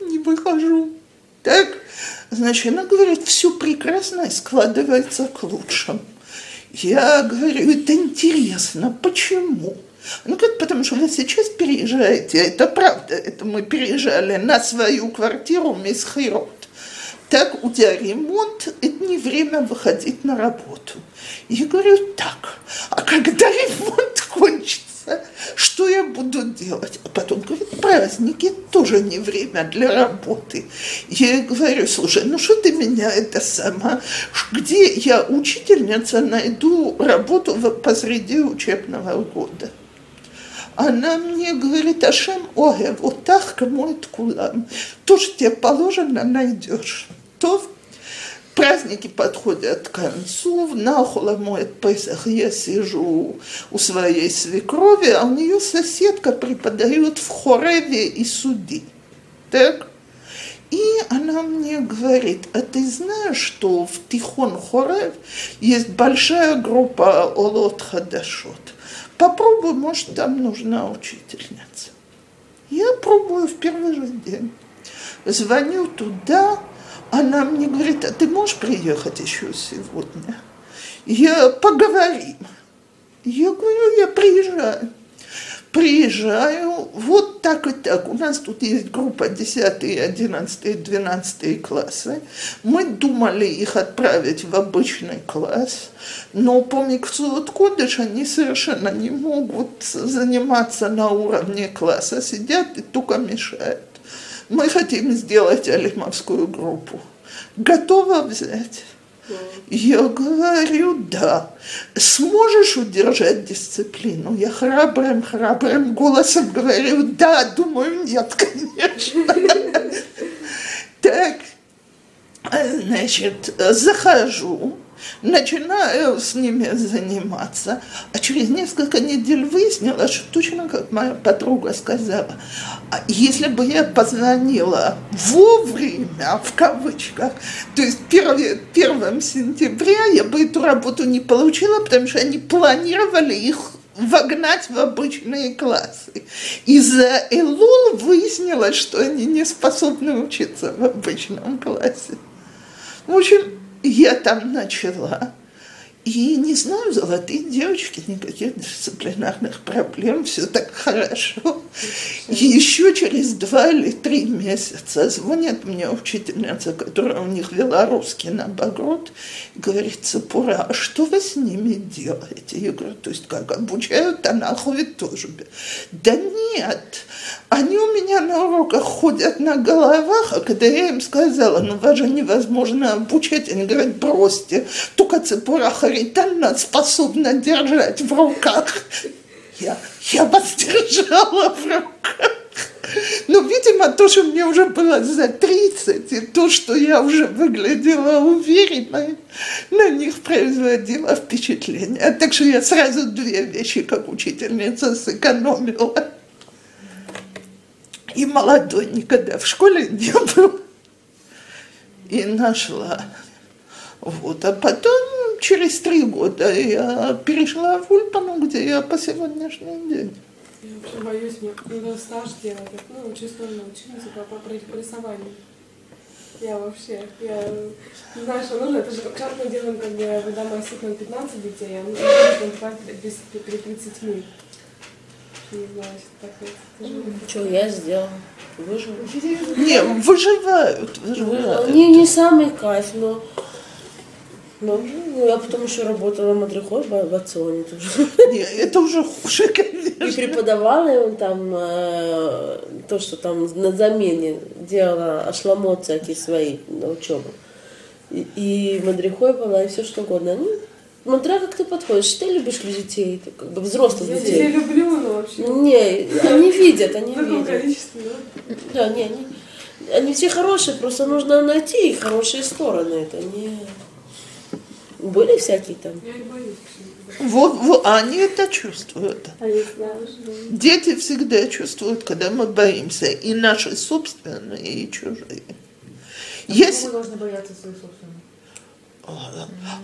не выхожу. Так, значит, она говорит, все прекрасно и складывается к лучшему. Я говорю, это интересно, почему? Ну как, потому что вы сейчас переезжаете, это правда, это мы переезжали на свою квартиру Мисхирот. Так, у тебя ремонт, это не время выходить на работу. Я говорю, так, а когда ремонт кончится, что я буду делать? А потом говорит, праздники тоже не время для работы. Я говорю, слушай, ну что ты меня это сама, где я учительница найду работу посреди учебного года? Она мне говорит, Ашем, ой, вот так кому это кулам. То, что тебе положено, найдешь. То праздники подходят к концу, на Холомоет Песах я сижу у своей свекрови, а у нее соседка преподает в Хореве и Суди. Так? И она мне говорит, а ты знаешь, что в Тихон Хорев есть большая группа Олот Хадашот? Попробуй, может, там нужна учительница. Я пробую в первый же день. Звоню туда, она мне говорит, а ты можешь приехать еще сегодня? Я поговорим. Я говорю, я приезжаю. Приезжаю, вот так и так. У нас тут есть группа 10, 11, 12 классы. Мы думали их отправить в обычный класс, но по Миксуот Кодыш они совершенно не могут заниматься на уровне класса, сидят и только мешают. Мы хотим сделать алимовскую группу. Готова взять? Я говорю, да. Сможешь удержать дисциплину? Я храбрым, храбрым голосом говорю, да, думаю, нет, конечно. Так, Значит, э, захожу, начинаю с ними заниматься, а через несколько недель выяснилось, что точно как моя подруга сказала, а если бы я позвонила вовремя, в кавычках, то есть 1, 1 сентября, я бы эту работу не получила, потому что они планировали их вогнать в обычные классы. И за Элул выяснилось, что они не способны учиться в обычном классе. В общем, я там начала. И не знаю, золотые девочки, никаких дисциплинарных проблем, все так хорошо. И еще через два или три месяца звонит мне учительница, которая у них вела русский на и говорит, Цепура, а что вы с ними делаете? Я говорю, то есть как, обучают Танаху и тоже? Да нет, они у меня на уроках ходят на головах, а когда я им сказала, ну вас же невозможно обучать, они говорят, бросьте, только Цепура Харитальна способна держать в руках. Я, я вас держала в руках. Но, видимо, то, что мне уже было за 30, и то, что я уже выглядела уверенной, на них производило впечатление. Так что я сразу две вещи, как учительница, сэкономила и молодой никогда в школе не был. И нашла. Вот. А потом, через три года, я перешла в Ульпану, где я по сегодняшний день. Я вообще боюсь, мне надо стаж делать, ну, чисто научиться по, по, по рисованию. Я вообще, я не знаю, что нужно, это же как мы делаем, как бы, когда мы осыпаем 15 детей, а мы без при 30 не знаю, что такое. Что я сделал? Выжил. Не, выживают, выживают. Не, не самый кайф, но... Но ну, я потом еще работала мадрихой в в Ационе тоже. Не, это уже хуже, конечно. И преподавала ему там э, то, что там на замене делала ашламот всякие свои на учебу. И, и мадрихой была, и все что угодно. Ну, смотря как ты подходишь. Ты любишь детей, ты как бы взрослых Я детей. детей люблю, но вообще. Не, они видят, они видят. количестве, да? Да, не, они, они все хорошие, просто нужно найти их хорошие стороны. Это не... Были всякие там. Я не боюсь. почему-то. Вот, вот, они это чувствуют. А что... Дети всегда чувствуют, когда мы боимся, и наши собственные, и чужие. Если, Мы должны бояться своих собственных.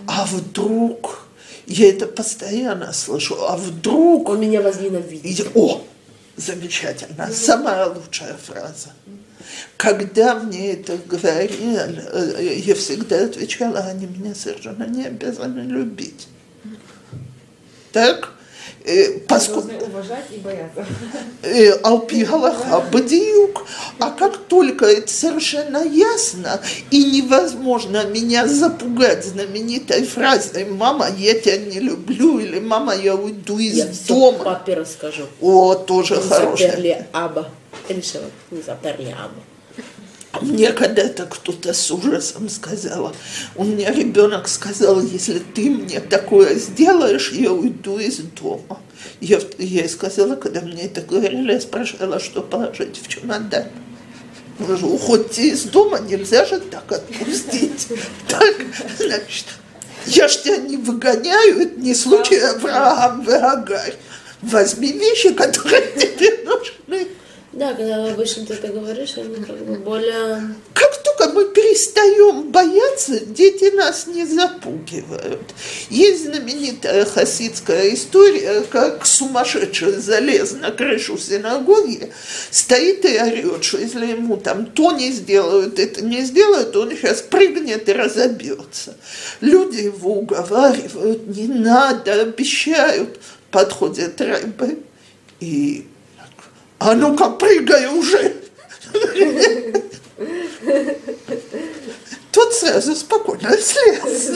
а вдруг, я это постоянно слышу, а вдруг Он меня возненавидит. О, замечательно, самая лучшая фраза. Когда мне это говорили, э, я всегда отвечала, они меня совершенно не обязаны любить. Так? Э, Поскольку уважать и бояться. э, Алпи Галаха, Бадиюк. А как только это совершенно ясно и невозможно меня запугать знаменитой фразой «Мама, я тебя не люблю» или «Мама, я уйду из Я дома». папе расскажу. О, тоже заперли Аба. Решила, не заперли Аба. Мне когда-то кто-то с ужасом сказала, у меня ребенок сказал, если ты мне такое сделаешь, я уйду из дома. Я, я ей сказала, когда мне это говорили, я спрашивала, что положить в чемодан. Говорю, уходите из дома, нельзя же так отпустить. Так, значит, я ж тебя не выгоняю, это не случай Авраам Агарь. Возьми вещи, которые тебе нужны. Да, когда обычно ты это говоришь, они как бы более... Как только мы перестаем бояться, дети нас не запугивают. Есть знаменитая хасидская история, как сумасшедший залез на крышу синагоги, стоит и орет, что если ему там то не сделают, это не сделают, он сейчас прыгнет и разобьется. Люди его уговаривают, не надо, обещают. Подходит Рэбе и а ну-ка прыгай уже. Тот сразу спокойно слез.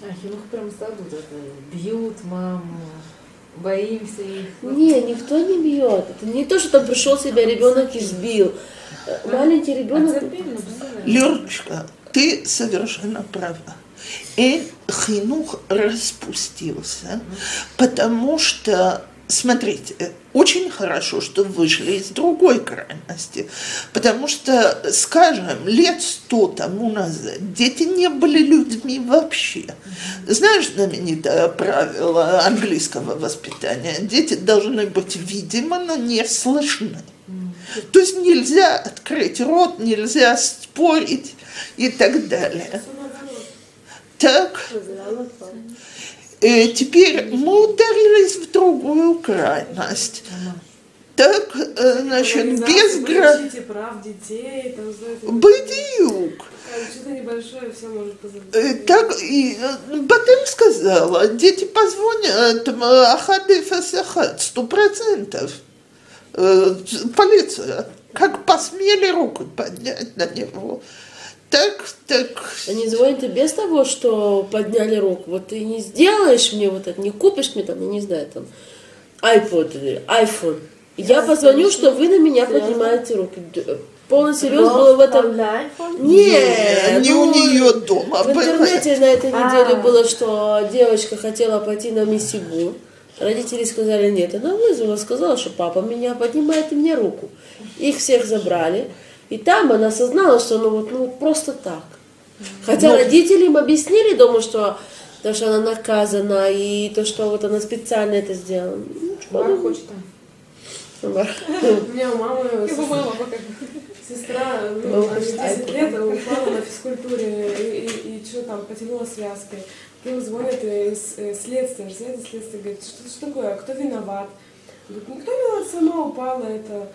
А хинух прям саду это бьют маму, боимся их. Не, никто не бьет. Это не то, что там пришел себя ребенок и сбил. Э, Маленький ребенок... Терпение, постоянно. Лерочка, ты совершенно права. И хинух распустился, потому что смотрите, очень хорошо, что вышли из другой крайности, потому что, скажем, лет сто тому назад дети не были людьми вообще. Знаешь знаменитое правило английского воспитания? Дети должны быть видимы, но не слышны. То есть нельзя открыть рот, нельзя спорить и так далее. Так, э, теперь мы ударились в другую крайность. Так, э, значит, без гра... Прав детей, там, знаете, Бедюк. что-то небольшое, все может позабыть. Э, Так, и Батым сказала, дети позвонят, м, Ахад и Фасахад, сто процентов. Полиция, как посмели руку поднять на него. Так, так, Они звонят и без того, что подняли руку. Вот ты не сделаешь мне вот это, не купишь мне там, я не знаю, там, iPod или iPhone. Я позвоню, что вы на меня поднимаете руки. Д- Полный серьез было в этом. На iPhone? Нет, не ну, у нее дома. В интернете на этой неделе А. было, что девочка хотела пойти на миссигу. Родители сказали нет. Она вызвала, сказала, что папа меня поднимает и мне руку. Их всех забрали. И там она осознала, что ну вот ну просто так. Хотя родители им объяснили дома, что то, что она наказана, и то, что вот она специально это сделала. Ну, что подумать. хочет там. У меня у мамы сестра, мама ну, Мама она хочет 10 айпад. лет упала на физкультуре и, и, и что там, потянула связкой. Им звонят из э, следствия, знаете, следствие говорит, что, что такое, кто виноват? Говорит, никто не виноват, сама упала, это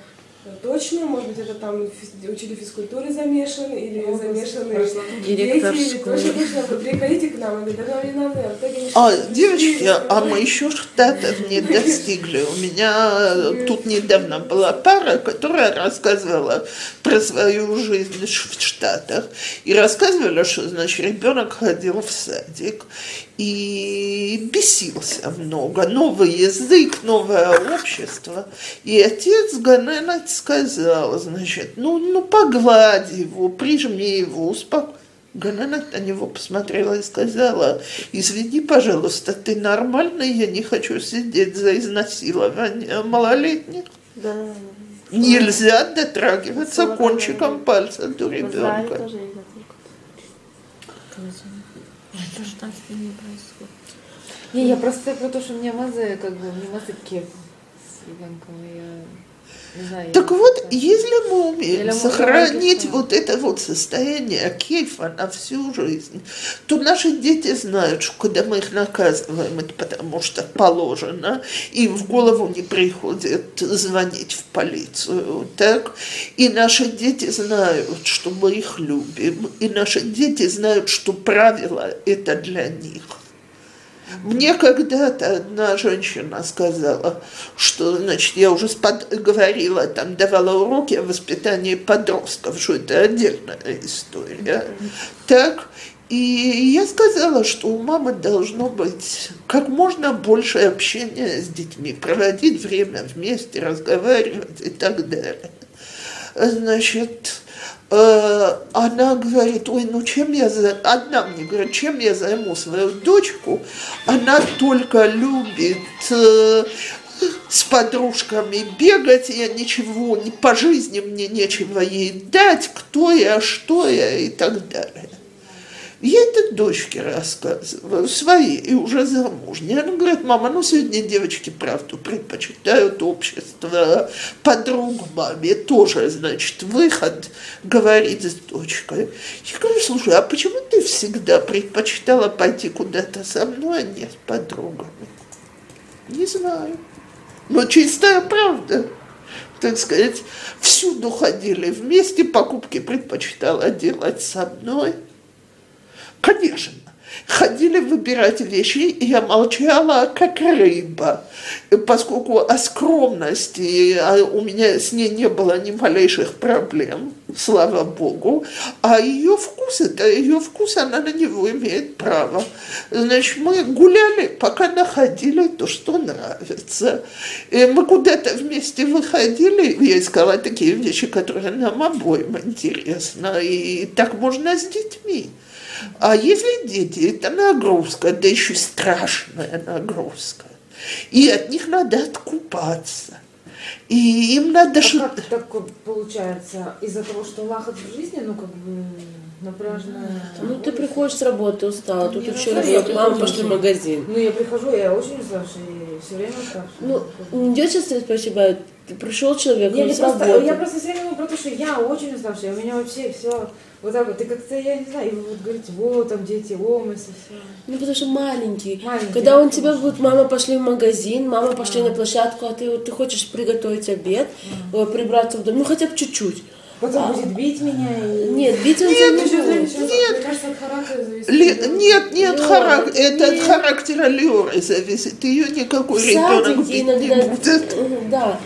точно, может быть, это там учили физкультуре замешан, или замешаны Директор дети, или школы. точно, точно, вот приходите к нам, и говорит, да нам не надо, А, девочки, а мы еще штатов не достигли. У меня тут недавно была пара, которая рассказывала про свою жизнь в Штатах. И рассказывала, что, значит, ребенок ходил в садик и бесился много. Новый язык, новое общество. И отец Ганенет сказал, значит, ну, ну погладь его, прижми его, успокой. Гананат на него посмотрела и сказала, извини, пожалуйста, ты нормальный, я не хочу сидеть за изнасилование малолетних. Да. Нельзя дотрагиваться кончиком пальца до ребенка. Что же там с ними происходит? Не, я просто про то, что у меня мазы, как бы, у меня мазы кеф с ребенком, я знаю. Так вот, если мы умеем Или сохранить вот это вот состояние кейфа на всю жизнь, то наши дети знают, что когда мы их наказываем, это потому что положено, им в голову не приходит звонить в полицию, так? И наши дети знают, что мы их любим, и наши дети знают, что правила это для них. Мне когда-то одна женщина сказала, что, значит, я уже спод- говорила, там, давала уроки о воспитании подростков, что это отдельная история. Так, и я сказала, что у мамы должно быть как можно больше общения с детьми, проводить время вместе, разговаривать и так далее. Значит, она говорит, ой, ну чем я, за... одна мне говорит, чем я займу свою дочку, она только любит э, с подружками бегать, я ничего, ни по жизни мне нечего ей дать, кто я, что я и так далее. Я это дочке рассказываю, своей, и уже замужней. Она говорит, мама, ну сегодня девочки правду предпочитают общество, подруг маме, тоже, значит, выход говорить с дочкой. Я говорю, слушай, а почему ты всегда предпочитала пойти куда-то со мной, а не с подругами? Не знаю. Но чистая правда. Так сказать, всюду ходили вместе, покупки предпочитала делать со мной. Конечно. Ходили выбирать вещи, и я молчала, как рыба, поскольку о скромности а у меня с ней не было ни малейших проблем, слава богу, а ее вкус, это ее вкус, она на него имеет право. Значит, мы гуляли, пока находили то, что нравится. И мы куда-то вместе выходили, я искала такие вещи, которые нам обоим интересны, и так можно с детьми. А если дети, это нагрузка, да еще страшная нагрузка. И от них надо откупаться. И им надо... А как так получается? Из-за того, что лахат в жизни, ну как бы напряжная. Ну, ты приходишь с работы устала, тут еще знаю, работа, мама пошли в магазин. Ну я прихожу, я очень уставшая, и все время уставшая. Ну, не идет сейчас спасибо, ты пришел человек, Я, он не с работы. я просто все время говорю про то, что я очень уставшая, у меня вообще все вот так вот. И как-то, я не знаю, и вы вот говорите, вот там дети, омысы, все. Ну, потому что маленький. Маленький, Когда да, он тебя будет, мама пошли в магазин, мама пошли на площадку, а ты, вот, ты хочешь приготовить обед, э, прибраться в дом, ну хотя бы чуть-чуть. Потом будет бить меня. И... Нет, бить он тебя не будет. зависит, мне кажется, от характера зависит. Ле- Нет, нет, Лёра, харак- это от нет. характера Леры зависит. Ее никакой ребенок бить не иногда, будет. Мгм, да.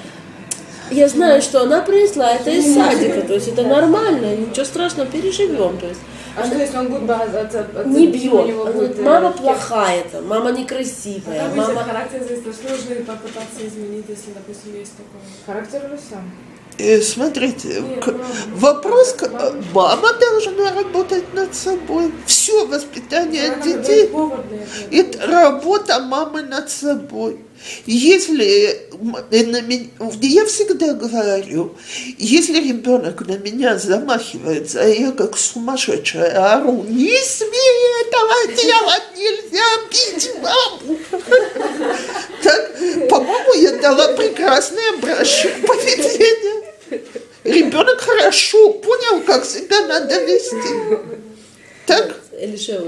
Я знаю, что она принесла это из садика, то есть это нормально, ничего страшного, переживем. То есть А что, если он будет от- от- от- не бьет. него Она будет, говорит, э, мама плохая там, мама некрасивая, от мама... а что нужно попытаться изменить, если, допустим, есть такое. Характер уже сам. Э, Смотрите, Нет, к- вопрос, к- Мама- мама должна работать над собой. Все воспитание Она детей. Это работа мамы над собой. Если э, меня, я всегда говорю, если ребенок на меня замахивается, а я как сумасшедшая ору, не смей этого делать, нельзя бить маму. Так, по-моему, я дала прекрасный образчик поведения. Ребенок хорошо понял, как себя надо вести. Так? Элиша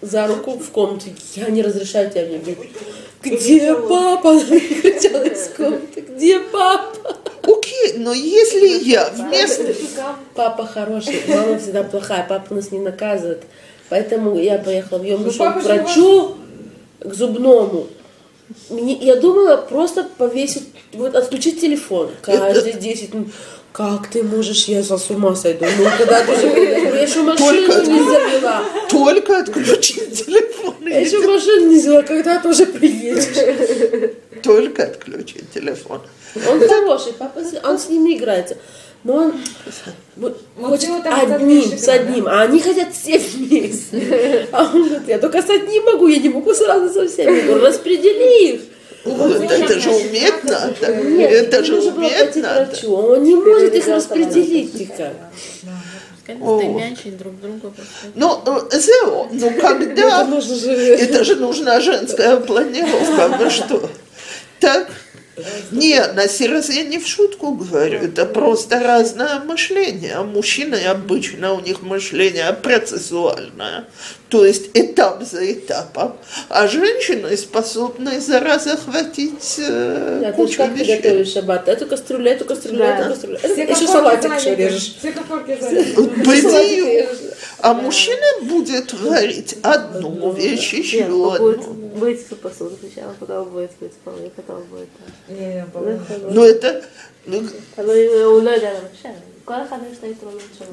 за руку в комнате, я не разрешаю тебя мне бить. Где папа? Она кричала из комнаты, где папа? Окей, но если я вместо... Папа хороший, мама всегда плохая, папа нас не наказывает. Поэтому я поехала в Йомнушон папа к врачу, к зубному. Мне- я думала просто повесить, вот отключить телефон каждые 10 минут. Как ты можешь, я со с ума сойду. Ну, когда ты же я еще машину Только не завела. Только отключить телефон. Я еще машину не взяла, когда ты уже приедешь. Только отключить телефон. Он хороший, папа, он с ними играется. Но он вот Ну, хочет одним, с одним, а они хотят все вместе. А он говорит, я только с одним могу, я не могу сразу со всеми. Я говорю, распредели их. Вот это же уметь надо. Нет, Это же уметь надо. Он не может их распределить никак. Друг друга. Ну, э, Зео, ну когда... же... Это же нужна женская планировка, вы что? Так? Не, на сей я не в шутку говорю, это просто разное мышление. А мужчины обычно у них мышление процессуальное, то есть этап за этапом. А женщины способны за раз охватить э, Да, ты ж кучу как ты вещей. готовишь шаббат? Эту кастрюлю, эту кастрюлю, Да. эту кастрюлю. Все Еще комфорки салатик еще заняты. режешь. Все комфорки заняты. Бытию. А мужчина будет варить одну вещь, еще Нет, он будет одну. мыть всю посуду сначала, потом будет мыть полы, потом будет... Не, не, по-моему. Но это ну, תלוי, הוא לא יודע לבשל. כל אחד יש את היתרונות שלו.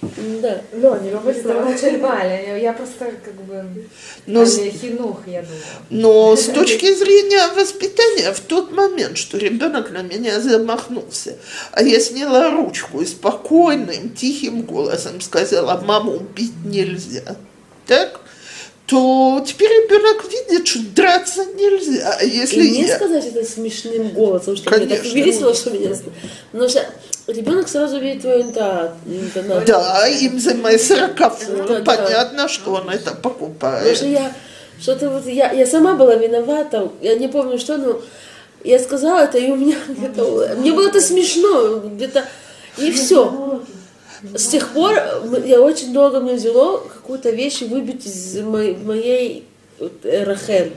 Да. Но не выставила Чальбаля. Я просто как бы но, хинух, я думаю. Но с точки зрения воспитания, в тот момент, что ребенок на меня замахнулся, а я сняла ручку и спокойным, тихим голосом сказала, маму убить нельзя. Так? То теперь ребенок видит, что драться нельзя. А если И не я... сказать это смешным голосом, что мне так Конечно. весело, что меня... Потому что ребенок сразу видит твою интонацию. Да, им за мои 40 Да, фунтов да. понятно, что он это Потому покупает. что я что-то вот я, я сама была виновата, я не помню что, но я сказала это, и у меня где-то мне было это смешно, где-то и все. С тех пор м- я очень долго мне взяло какую-то вещь выбить из моей, моей вот, э, Рахель.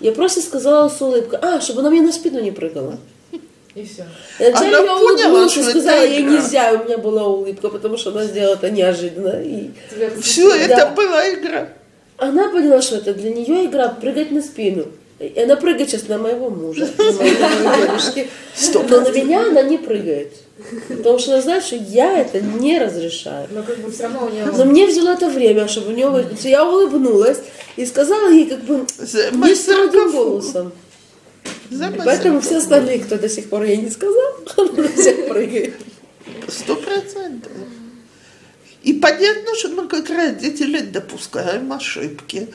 Я просто сказала с улыбкой, а, чтобы она мне на спину не прыгала. И все. Вначале Она я поняла, улыбнулась что и это сказала, ей нельзя, у меня была улыбка, потому что она сделала это неожиданно. И Все, это Да. была игра. она поняла, что это для нее игра прыгать на спину. И она прыгает сейчас на моего мужа, на моего дедушки. Но на меня она не прыгает. Потому что она знает, что я это не разрешаю. Но как бы все равно у нее... Но мне взяло это время, чтобы у нее... Я улыбнулась и сказала ей как бы не строгим 40 голосом. Поэтому 40 все остальные, кто до сих пор ей не сказал, она на всех прыгает. Сто процентов. И понятно, что мы как родители допускаем ошибки.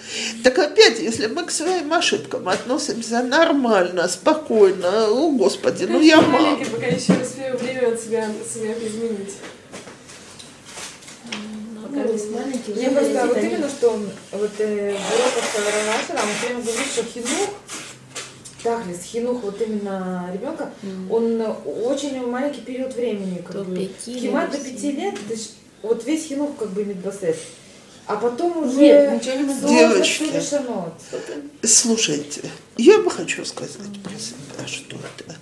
Так опять, если мы к своим ошибкам относимся нормально, спокойно, о господи, ну я мама. маленький, пока еще успею время от себя, себя изменить. Есть маленький, Мне просто вот они- именно, что вот э, в уроках Равашера он все время говорит, что хинух, Тахлис, хинух вот именно ребенка, он э, очень маленький период времени. Как бы. до пяти лет, то есть вот весь хинух как бы медбасет. А потом уже... Нет, ничего не сложно Девочки. решено. Слушайте, я бы хочу сказать про себя что-то.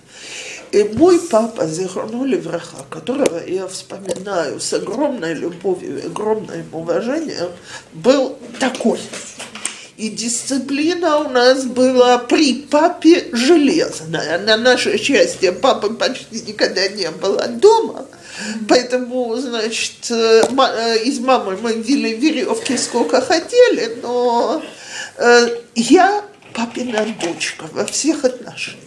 И мой папа, Зихронули Враха, которого я вспоминаю с огромной любовью и огромным уважением, был такой. И дисциплина у нас была при папе железная. На наше счастье папы почти никогда не было дома. Поэтому, значит, э, э, из мамы мы вели веревки сколько хотели, но э, я папина дочка во всех отношениях.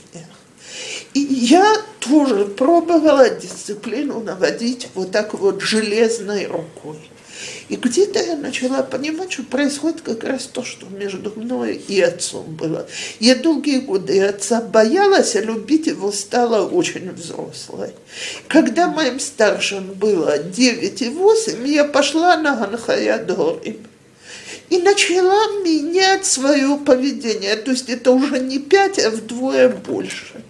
И я тоже пробовала дисциплину наводить вот так вот железной рукой. И где-то я начала понимать, что происходит как раз то, что между мной и отцом было. Я долгие годы отца боялась, а любить его стала очень взрослой. Когда моим старшим было 9 и 8, я пошла на Ганхаядорим и начала менять свое поведение. То есть это уже не пять, а вдвое больше.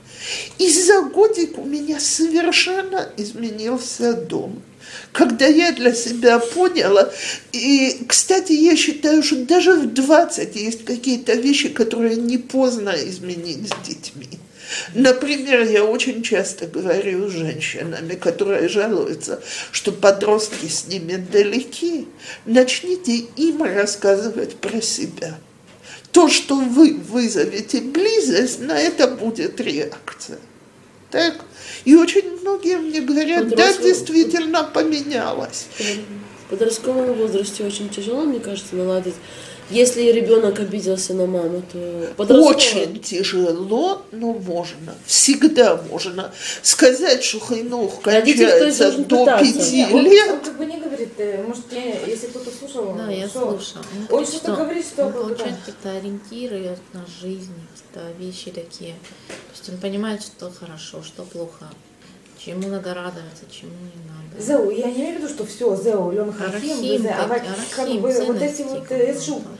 И за годик у меня совершенно изменился дом. Когда я для себя поняла, и, кстати, я считаю, что даже в 20 есть какие-то вещи, которые не поздно изменить с детьми. Например, я очень часто говорю с женщинами, которые жалуются, что подростки с ними далеки, начните им рассказывать про себя. То, что вы вызовете близость, на это будет реакция. Так? И очень многие мне говорят, да, действительно поменялось. В подростковом возрасте очень тяжело, мне кажется, наладить. Если ребенок обиделся на маму, то подростковом- Очень тяжело, но можно. Всегда можно. Сказать, что хренух кончается должен до пяти лет. он как бы не может, я- если кто-то слушал, Да, я что слушала. Он, Он что-то говорит, что он как бы, получает да. какие-то ориентиры на жизнь, какие-то вещи такие. То есть он понимает, что хорошо, что плохо, чему надо радоваться, чему не надо. Зеу, я не имею в виду, что все, Зеу, Лен Хахим, Везе, а вот как бы вот эти вот бы, Эшу, вот.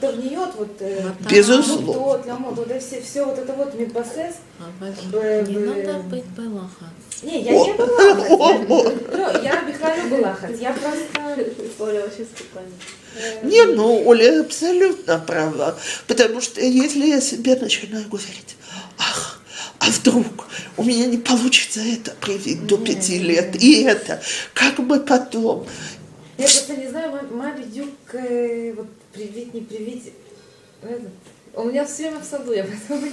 Вот э, Безусловно. Ламот, вот это все, все вот это вот Мидбасес. Абажи. Б- Не надо быть балаха. Не, я не была. Я Бихралю была, хоть я просто... Оля вообще спокойно. Не, ну, Оля абсолютно права. Потому что если я себе начинаю говорить, ах, а вдруг у меня не получится это привить до пяти лет, и это, как бы потом. Я просто не знаю, ма- ма бедюк, э, вот привить, не привить. У меня все время в саду, я поэтому...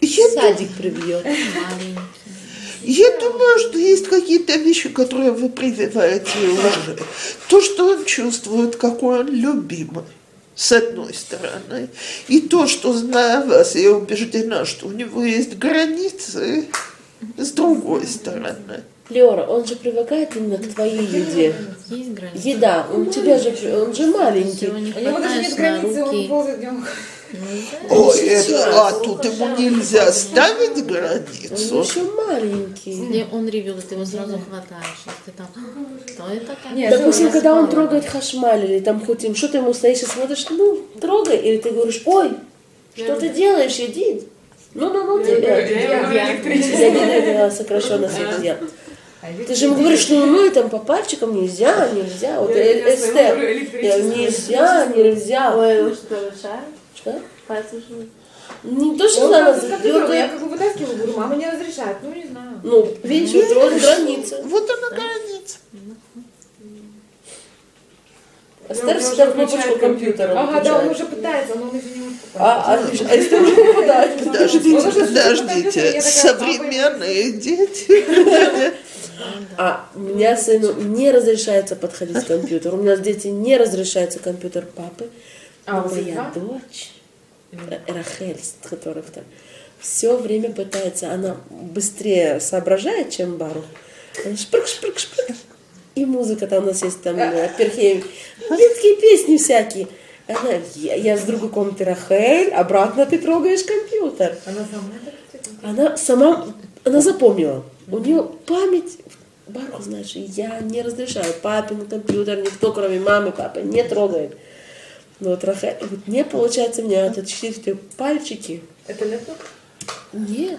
Я, Садик прибьет. Я думаю, что есть какие-то вещи, которые вы прививаете уже. То, что он чувствует, какой он любимый, с одной стороны. И то, что, зная вас, я убеждена, что у него есть границы, с другой стороны. Леора, он же привыкает именно к твоей еде. Есть границы. Еда, он тебя же, он же маленький. У него даже нет границы, он ползает где он. Ой, сейчас. это, а тут ему нельзя ставить Он границу. еще маленький. Если он ревет, ты его сразу хватаешь. Ты там, что это как? Нет, Допустим, я когда он трогает хашмаль или там хотим, что ты ему стоишь и смотришь, ну, трогай, или ты говоришь, ой, что ты делаешь, иди. Ну, ну, ну, тебя. Я не это сокращенно я. Ты же ему говоришь, ну, ну, и там по пальчикам нельзя, нельзя. Вот э- Эстер, нельзя, нельзя. Ой, вы что, шар? Что? Пальцы жмут. Не то, что Он она как с компьютера, я как бы вытаскиваю, говорю, мама не разрешает. Ну, не знаю. Ну, видишь, вот вот граница. Вот она граница. Уже всегда кнопочку компьютер. компьютера Ага, да, он уже пытается, но он еще не может А, а, а Эстер уже попадает. Подождите, Он подождите. Современные дети. А у меня сыну не разрешается подходить к компьютеру. У нас дети не разрешается компьютер папы. А, Но моя дочь, Рахель, с которой все время пытается, она быстрее соображает, чем Бару. Она шпрык, шпрык, шпрык. И музыка там у нас есть там э, перхей. Детские песни всякие. Она, я, я с другой комнаты Рахель, обратно ты трогаешь компьютер. Она сама Она сама, она запомнила. У нее память, Барху знает, что я не разрешаю папин компьютер, никто, кроме мамы, папы, не трогает. Но вот Рахель, вот не получается у меня вот четыре пальчики. Это лэптоп? Нет.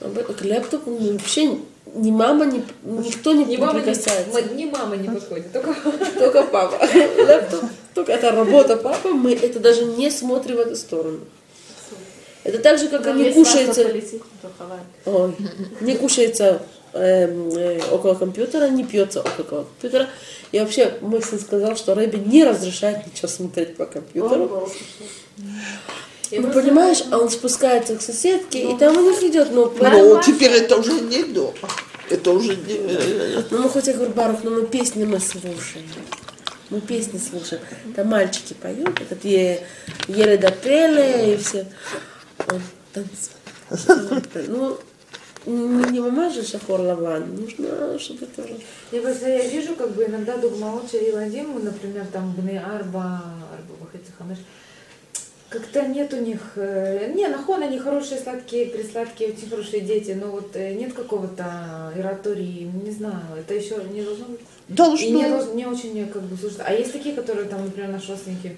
Об этом- К лэптопу ну, вообще ни мама, ни, никто не, Ни мама, прикасается. ни, ни мама не подходит, только Только папа. Лэптоп, только это работа папы, мы это даже не смотрим в эту сторону. Это так же, как они кушаются, Ой, не кушается э, около компьютера, не пьется около компьютера. И вообще мой сын сказал, что Рэби не разрешает ничего смотреть по компьютеру. Ну, понимаешь, а он спускается к соседке, и там у них идет, ну, Ну, теперь это уже не дома. Это уже не... э, Ну, мы хоть я говорю, Барух, но мы песни мы слушаем. Мы песни слушаем. Там мальчики поют, этот е, Ереда Пеле и все. Он танцует. Ну, не, не мама же Шахор Лаван, нужно, чтобы тоже... Я просто я вижу, как бы иногда Дугма Оча и Ладим, например, там Бне Арба, Арба Вахати Хамеш, как-то нет у них, э, не, нахон они хорошие, сладкие, присладкие, очень хорошие дети, но вот э, нет какого-то иратории, не знаю, это еще не должно быть. И не, Должно. долж- не очень э, как бы слушать. А есть такие, которые там, например, наши родственники,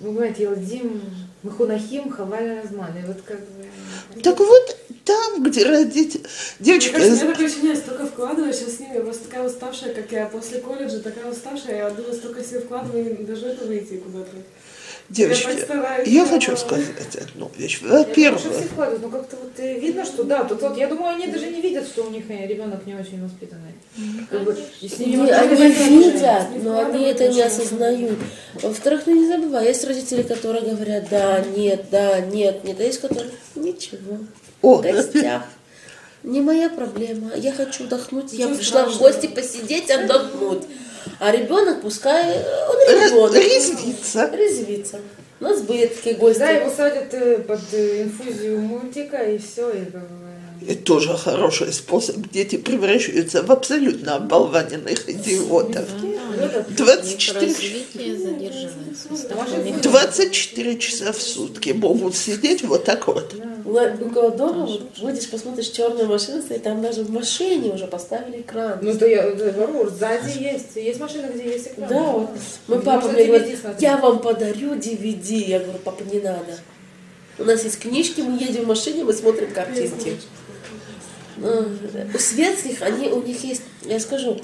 вы понимаете, Елдим, Махунахим, Хаваль Разман, и вот как бы... Так вот, там, где родители... Мне Девочка, кажется, я такое ощущение, столько вкладываю сейчас с ними, я просто такая уставшая, как я после колледжа, такая уставшая, я думаю, столько себе вкладываю, даже это выйти куда-то. девочки, так я да. хочу сказать одну вещь. Я Во-первых, думаю, что все вкладывают, но как-то вот э, видно, что да, тут вот, я думаю, они даже не видят, что у них э, ребенок не очень воспитанный. Как бы, и с ними Не, можно они видят, не но они это не очень осознают. Во-вторых, ну не забывай, есть родители, которые говорят да, нет, да, нет, нет, а есть которые ничего. В гостях. Не моя проблема. Я хочу отдохнуть. Я пришла в гости посидеть, отдохнуть. А ребенок, пускай э, он ре- ребенок. резвится. Резвится. У нас были такие гости. Да, его садят э, под э, инфузию мультика, и все, и. Это тоже хороший способ. Дети превращаются в абсолютно оболваненных идиотов. Да, 24 развитие задерживается. Остальные 24 часа в сутки могут сидеть вот так вот. Нас около дома, вот, выйдешь, посмотришь, черная машина стоит, там даже в машине уже поставили экран. Ну, это я говорю, сзади есть, есть машина, где есть экран. Да, вот. Мой папа мне говорит, я вам подарю DVD. Я говорю, папа, не надо. У нас есть книжки, мы едем в машине, мы смотрим картинки. Ну, У светских, они, у них есть, я скажу,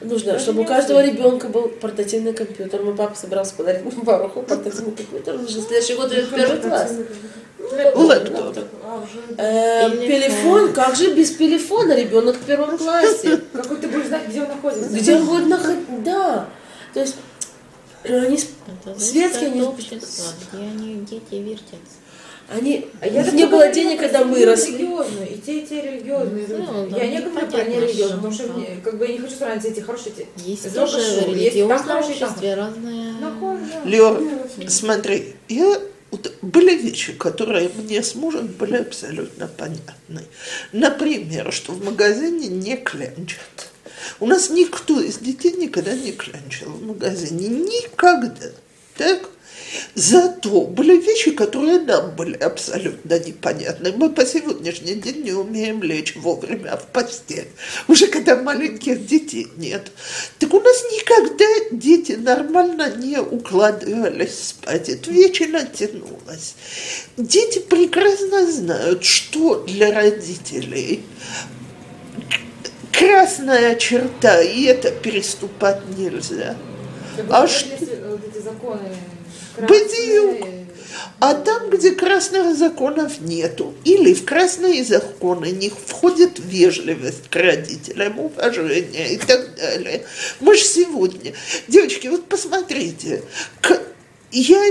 нужно, чтобы у каждого ребенка был портативный компьютер. Мой папа собирался подарить моему баруху портативный компьютер, он же в следующий год идет в первый класс. Лэптоп. А, Э, Телефон, как же без телефона ребенок в первом классе? Какой ты будешь знать, где он находится? Где он будет находиться? Да. То есть э, они, Светские они, дети вертятся. Они, А у я так не было денег, когда мы росли. религиозную, и те, и те религиозные люди. Ну, да, я не говорю про непонятно, нерелигиозную, потому что мне- как бы я не хочу сравнивать эти хорошие, эти Есть тоже в Есть хорошие, там обществе разные... Да. Лер, смотри, я были вещи, которые мне с мужем были абсолютно понятны. Например, что в магазине не клянчат. У нас никто из детей никогда не клянчил в магазине. Никогда. Так? Зато были вещи, которые нам были абсолютно непонятны. Мы по сегодняшний день не умеем лечь вовремя в постель. Уже когда маленьких детей нет. Так у нас никогда дети нормально не укладывались спать. Это вечно тянулось. Дети прекрасно знают, что для родителей красная черта, и это переступать нельзя. А ш- если, э, вот эти законы Красные, А там, где красных законов нету, или в красные законы не входит вежливость к родителям, уважение и так далее. Мы же сегодня, девочки, вот посмотрите, к- я,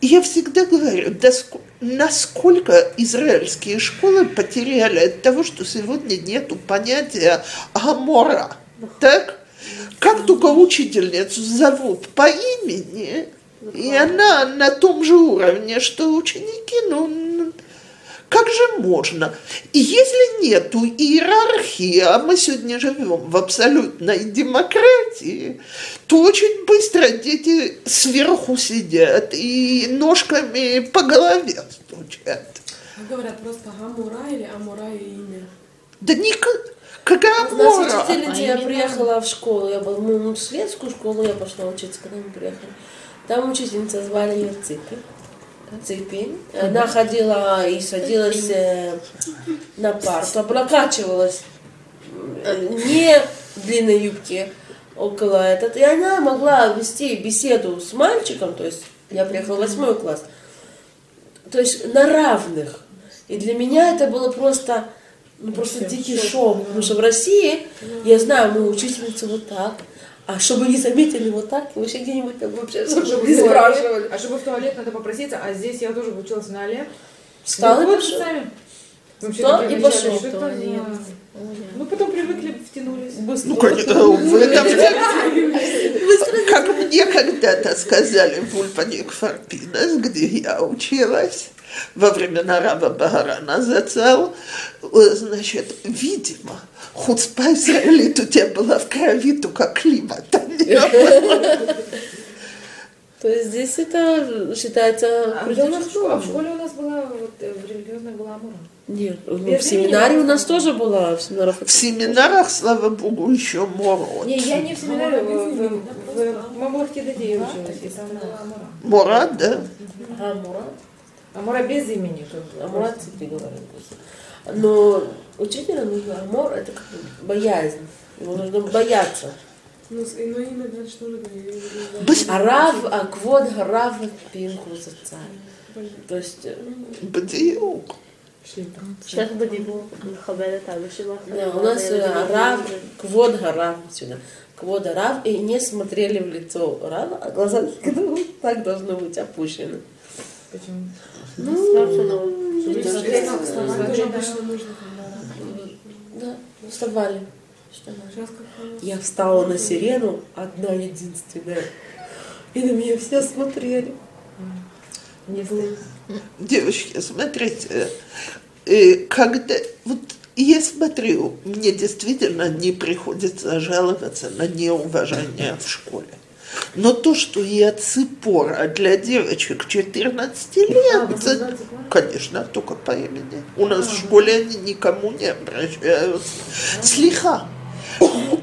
я всегда говорю, доск- насколько израильские школы потеряли от того, что сегодня нету понятия амора. Так? Как только учительницу зовут по имени, и она на том же уровне, что ученики, ну, Как же можно? И если нету иерархии, а мы сегодня живем в абсолютной демократии, то очень быстро дети сверху сидят и ножками по голове стучат. А говорят просто Амура или Амура и имя. Да никак. Какая У нас учительница, А я именно? приехала в школу, я была ну, в светскую школу, я пошла учиться, когда мы приехали. Там учительница звали ее Ципи. Ципи. Она ходила и садилась э, на парту, облокачивалась э, не в длинной юбке около этого. И она могла вести беседу с мальчиком, то есть я приехала в восьмой класс, то есть на равных. И для меня это было просто, ну, просто дикий шок. Потому что в России, я знаю, мы учительницы вот так, а чтобы не заметили вот так, вообще где-нибудь там вообще Чтобы не спрашивали. А чтобы в туалет надо попроситься, а здесь я тоже училась на Оле. Встал и Ну, пошел. Встал и пошел. это. Ну, потом привыкли, втянулись. Быстро. Ну, конечно, в этом как мне когда-то сказали в Ульпане Кфарпинас, где я училась, во времена раба Багарана зацал, э, значит, видимо, хуцпа израилит у тебя была в крови, только климата не было. То есть здесь это считается А, где у нас в школе, а в школе у нас была, вот, э, в религиозной была Амура. Нет, ну, в семинаре у нас тоже была, в семинарах. В семинарах, слава богу, еще морот. Не, я не в семинаре, в, в, в, Дадея училась, и там была Амура. Морат, да? Ага, Мурат. Амура без имени. как бы. А Мурат Ципи говорит. Но учителя нужно амор, это как бы боязнь. Его нужно бояться. Ну, с- ну имя дальше тоже говорили. Быс- А рав, а квод рав пинку за царь. То есть, э, Бдиюк. שייך בדיבור מכבד את האנשים да, האחרים. у нас אבל э, זה- рав, квод рав сюда. Квод рав, и не смотрели в лицо рава, а глаза ну, так должны быть опущены. Почему? Ну, Старцу новому. Да, вставали. Я встала на сирену, одна единственная. И на меня все смотрели. Девочки, смотрите, э, э, когда вот я смотрю, мне действительно не приходится жаловаться на неуважение в школе. Но то, что я ципора для девочек 14 лет, А, вас называют ципора? конечно, только по имени. У нас в школе они никому не обращаются. Слиха.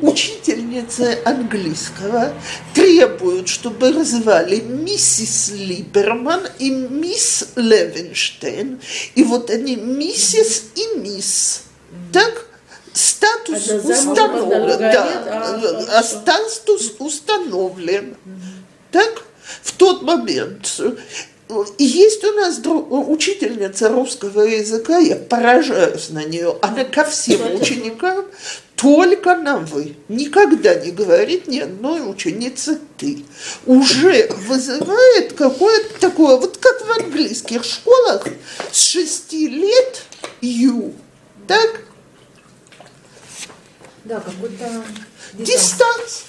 Учительницы английского требуют, чтобы развали миссис Либерман и мисс Левинштейн. И вот они миссис и мисс. Так? Статус замужем, установлен. другая Да? А, а статус установлен. Так? В тот момент. И есть у нас дру- учительница русского языка, я поражаюсь на нее. Она ко всем ученикам только на «вы». Никогда не говорит ни одной ученице «ты». Уже вызывает какое-то такое, вот как в английских школах, с шести лет «you». Так? Да, какой-то Дистанс.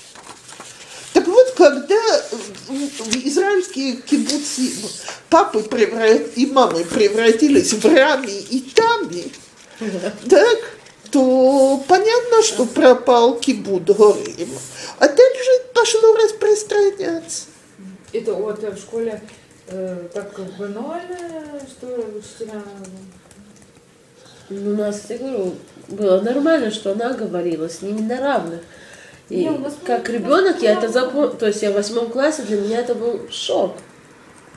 Так вот, когда в в израильские кибуцы папы превра- и мамы превратились в рами и тами, так, то понятно, что пропал кибуд горим. А дальше пошло распространяться. Это вот э, в школе э, так банально, что учителя... Ну, У нас, я говорю, было нормально, что она говорила с ними на равных. И Не, у нас как ребенок я это запомнила, то есть я в восьмом классе, для меня это был шок.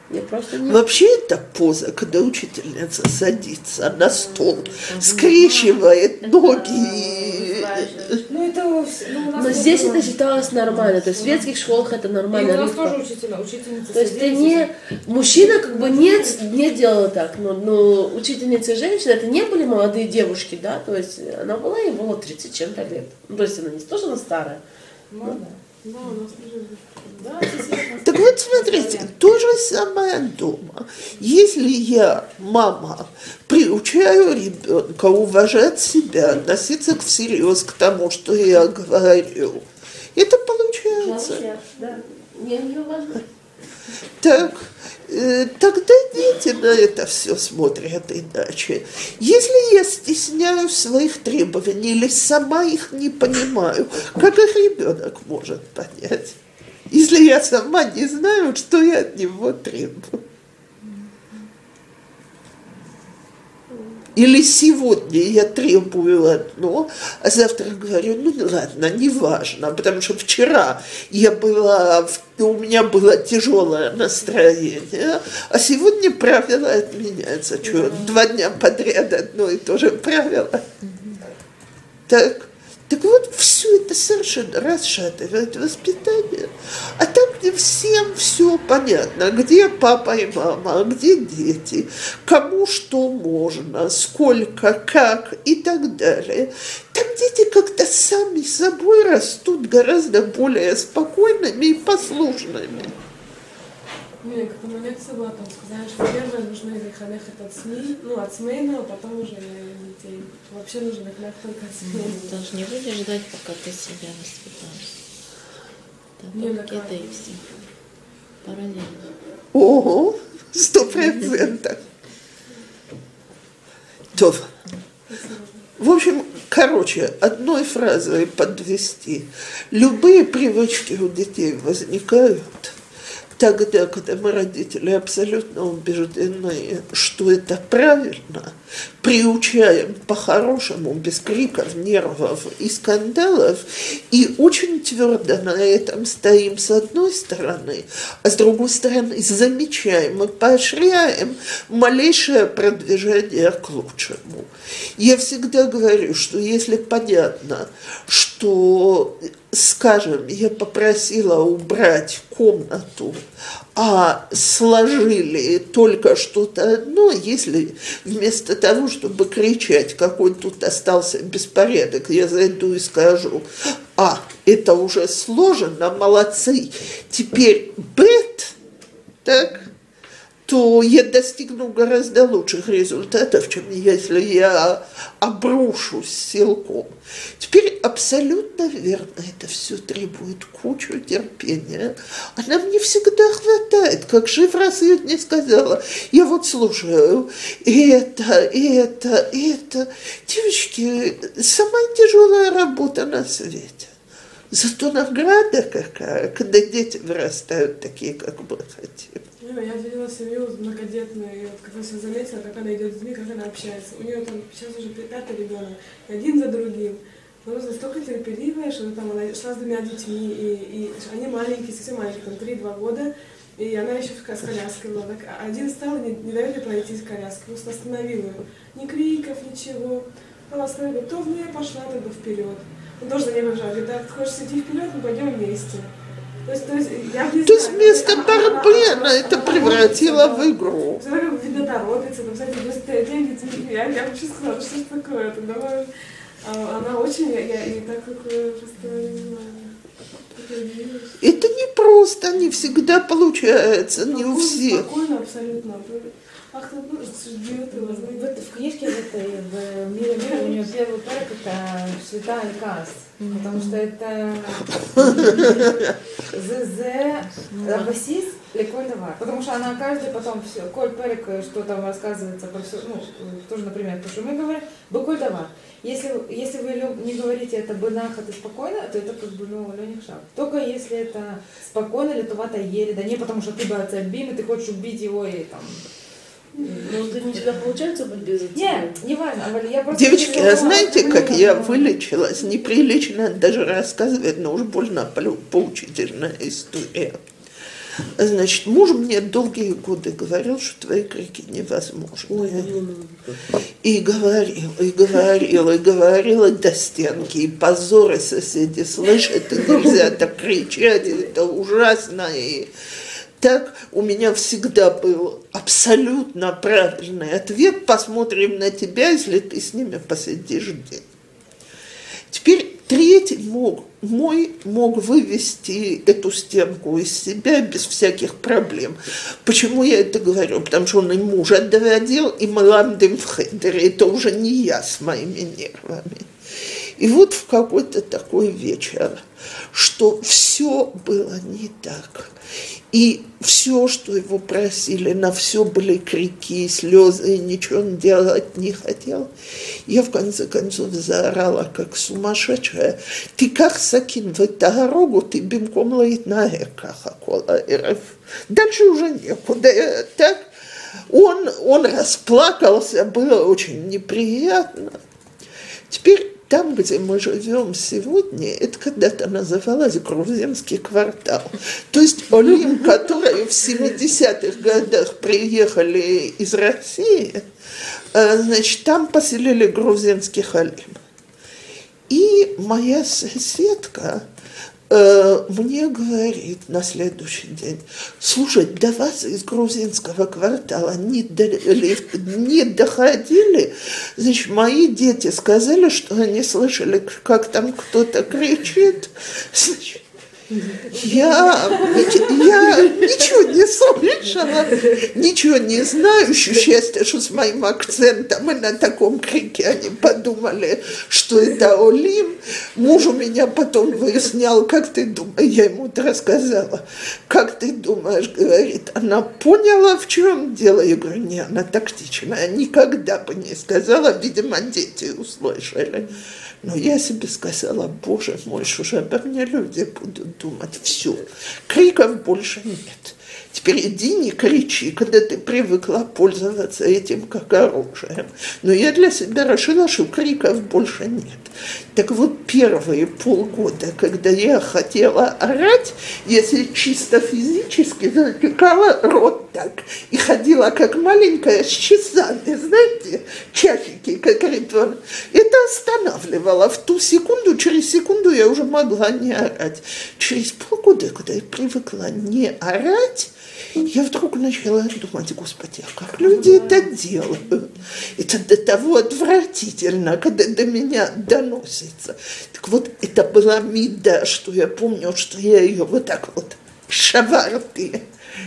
Я просто не... Вообще это поза, когда учительница садится на стол, скрещивает ноги. Ну, это... Ну, Но здесь было. это считалось нормально, то есть в светских школах это И у нормально. нас тоже учителя, учительница То есть ты не... Мужчина как бы не, не делал так, но, но учительницы женщины, это не были молодые девушки, да, то есть она была, ей было 30 чем-то лет. Ну, то есть она не то, что она старая. Ну, да. Так вот, смотрите, то же самое дома. Если я, мама, приучаю ребенка уважать себя, относиться всерьез к тому, что я говорю, это получается. Так, тогда дети на это все смотрят иначе. Если я стесняю своих требований или сама их не понимаю, как их ребенок может понять? Если я сама не знаю, что я от него требую. Или сегодня я требую одно, а завтра говорю, ну ладно, неважно, потому что вчера я была, у меня было тяжелое настроение, а сегодня правило отменяется. Что, два дня подряд одно и то же правило? Так, так вот, все это совершенно расшатывает воспитание. А там, где всем все понятно, где папа и мама, где дети, кому что можно, сколько, как и так далее. Там дети как-то сами собой растут гораздо более спокойными и послушными. У меня как-то на лекции была, там сказали, что первое нужно их от СМИ, ну, от семейного, потом уже детей. Вообще нужно их только от семейного. Ты же не будешь ждать, пока ты себя воспитаешь. Да, Не, пакеты накладно. и все. Параллельно. Ого, сто процентов. То. В общем, короче, одной фразой подвести. Любые привычки у детей возникают тогда, когда мы, родители, абсолютно убеждены, что это правильно, приучаем по-хорошему, без криков, нервов и скандалов, и очень твердо на этом стоим с одной стороны, а с другой стороны замечаем и поощряем малейшее продвижение к лучшему. Я всегда говорю, что если понятно, что, скажем, я попросила убрать комнату, а сложили только что-то одно, если вместо того, чтобы кричать, какой тут остался беспорядок, я зайду и скажу, а, это уже сложено, молодцы, теперь бет, так, то я достигну гораздо лучших результатов, чем если я обрушусь силком. Теперь абсолютно верно, это все требует кучу терпения. А нам не всегда хватает, как Шифра сегодня сказала. Я вот слушаю это, это, это. Девочки, самая тяжелая работа на свете. Зато награда какая, когда дети вырастают такие, как мы хотим. Ну, Я видела семью многодетную, и вот как раз я заметила, как она идет с детьми, как она общается. У нее там сейчас уже пятый ребенок, один за другим. Но она настолько терпеливая, что там она шла с двумя детьми, и, и они маленькие, совсем маленькие, там 3-2 года, и она еще с коляской была. Так один стал, не, не ей пройти с коляской, просто остановил ее. Ни криков, ничего. Она остановила, то в я пошла тогда вперед. Он тоже за ней бежал, говорит, да, ты хочешь идти вперед, мы пойдем вместе. То есть, то есть, я не То есть знаю, вместо борьбы она- это превратила торопится, в игру. видно торопится, там, кстати, без деньги, я, я вообще сказала, что ж такое, это давай. А, Она очень, я, я и так как э, просто не знаю. Это не просто, не всегда получается, не у Спокойно, всех. Спокойно, абсолютно. Ах, ты ну, ждет его, В, этой- в книжке в этой, в «Мире мира» у нее первый парк это святая Кас, потому что это ЗЗ Абасис Леколь Давар. Потому что она каждый потом все, Коль Перек, что там рассказывается про все, ну, тоже, например, то, что мы говорим, Беколь Давар. Если, если вы не говорите это бынахат и спокойно, то это как бы, ну, лених шаг. Только если это спокойно, литовато еле, да не потому что ты бы бим, и ты хочешь убить его и там Может, это не всегда получается быть без этого? не, не важно, я просто... Девочки, а знаете, ну, как я ну, вылечилась? Неприлично даже рассказывать, но уж больно поучительная история. Значит, муж мне долгие годы говорил, что твои крики невозможны. Ой, ну, ну, ну. И говорил, и говорил, и говорил, и до стенки, и позоры соседи слышат, и нельзя так кричать, и это ужасно. И так у меня всегда был абсолютно правильный ответ, посмотрим на тебя, если ты с ними посидишь день. Теперь третий мог, мой мог вывести эту стенку из себя без всяких проблем. Почему я это говорю? Потому что он и мужа доводил, и мы ламдем в хедере. Это уже не я с моими нервами. И вот в какой-то такой вечер, что все было не так. И все, что его просили, на все были крики, слезы, и ничего он делать не хотел. Я в конце концов заорала, как сумасшедшая. Ты как сакин в дорогу, ты бимком лаит на каха кола. Дальше уже некуда. Так он, он расплакался, было очень неприятно. Теперь там, где мы живем сегодня, это когда-то называлось грузинский квартал. То есть Олим, которые в 70-х годах приехали из России, э, значит, там поселили грузинских Олим. И моя соседка, мне говорит на следующий день, слушай, до вас из грузинского квартала не, до, не доходили, значит, мои дети сказали, что они слышали, как там кто-то кричит, значит, я, я ничего не слышала, ничего не знаю. Счастье, что с моим акцентом и на таком крике они подумали, что это Олим. Муж у меня потом выяснял, как ты думаешь, я ему это рассказала, как ты думаешь, говорит, она поняла, в чем дело. Я говорю, не, она тактичная, никогда бы не сказала, видимо, дети услышали. Но я себе сказала, боже мой, что же обо мне люди будут думать. Все, криков больше нет. Теперь иди не кричи, когда ты привыкла пользоваться этим как оружием. Но я для себя решила, что криков больше нет. Так вот, первые полгода, когда я хотела орать, если чисто физически затекала рот так и ходила как маленькая с часами, знаете, часики, как ритуал. Это останавливало. В ту секунду, через секунду я уже могла не орать. Через полгода, когда я привыкла не орать, я вдруг начала думать, господи, а как люди это делают? Это до того отвратительно, когда до меня доносится. Так вот, это была меда, что я помню, что я ее вот так вот шаварты,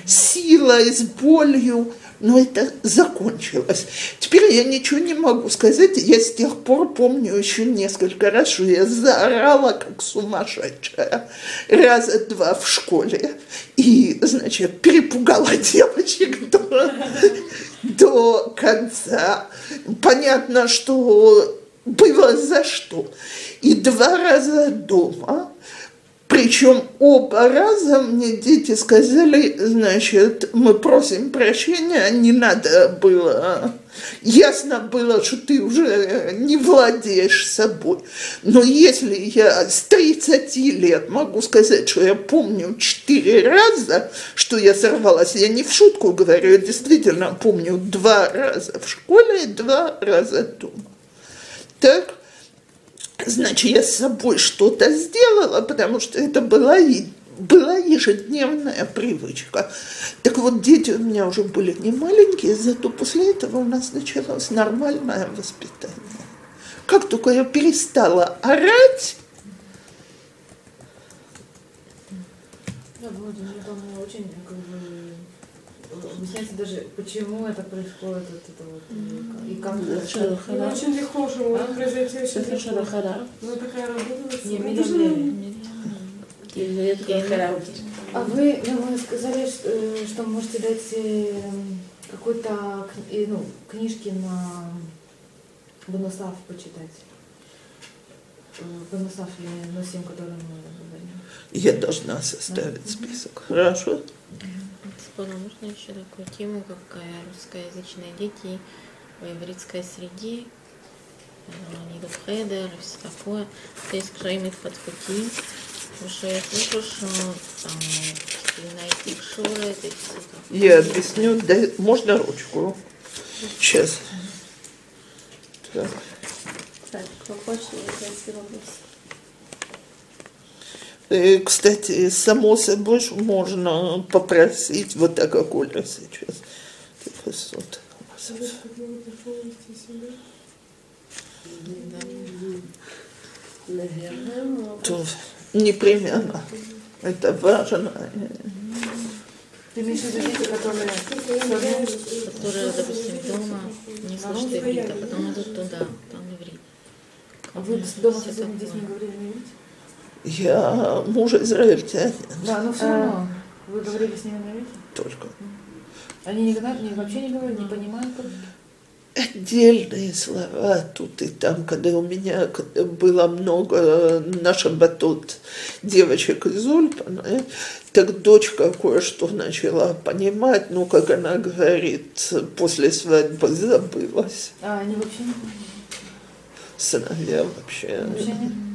силой, с болью, но это закончилось. Теперь я ничего не могу сказать. Я с тех пор помню еще несколько раз, что я заорала, как сумасшедшая, раза два в школе. И, значит, перепугала девочек до, до конца. Понятно, что было за что. И два раза дома причем оба раза мне дети сказали, значит, мы просим прощения, не надо было. Ясно было, что ты уже не владеешь собой. Но если я с 30 лет могу сказать, что я помню четыре раза, что я сорвалась, я не в шутку говорю, я действительно помню два раза в школе и два раза дома. Так, значит, я с собой что-то сделала, потому что это была, была ежедневная привычка. Так вот, дети у меня уже были не маленькие, зато после этого у нас началось нормальное воспитание. Как только я перестала орать, Да, Володя, мне думаю, очень как бы объясняйте даже, почему это происходит, вот это вот, и как это. Очень легко, что может произойти очень Это легко. шарахара. Ну, такая работа. Не. Редко А вы, ну, вы сказали, что, э, что можете дать э, какой-то э, ну, книжки на Бонусав почитать. Э, Бонусав или Носим, который мы говорим. я должна составить список. Хорошо? Бесспорно, можно еще такую тему, как э, русскоязычные дети в еврейской среде, э, они идут в хедер и все такое. Есть кшаим подхути, потому что я слышу, что там найти шуры, это все такое. Я объясню. Дай- можно ручку? Сейчас. Так. Так, если вопрос. Э, Кстати, само собой можно попросить, вот так как Оля сейчас. Типа сот. То непременно. Это важно. Ты имеешь в виду дети, которые... которые, допустим, дома не слышат иврит, а потом идут туда, там иврит. А вы с- дома со своими детьми говорили на иврите? Я муж израильтянин Да, но все равно. Вы говорили с ними на иврите? только. Они никогда не, вообще не говорят, не понимают, как... Отдельные слова тут и там, когда у меня было много на шабатот девочек из Ульпана, э, так дочка кое-что начала понимать, ну, как она говорит, после свадьбы забылась. А, они вообще не понимают. Сыновья вообще. Вообще не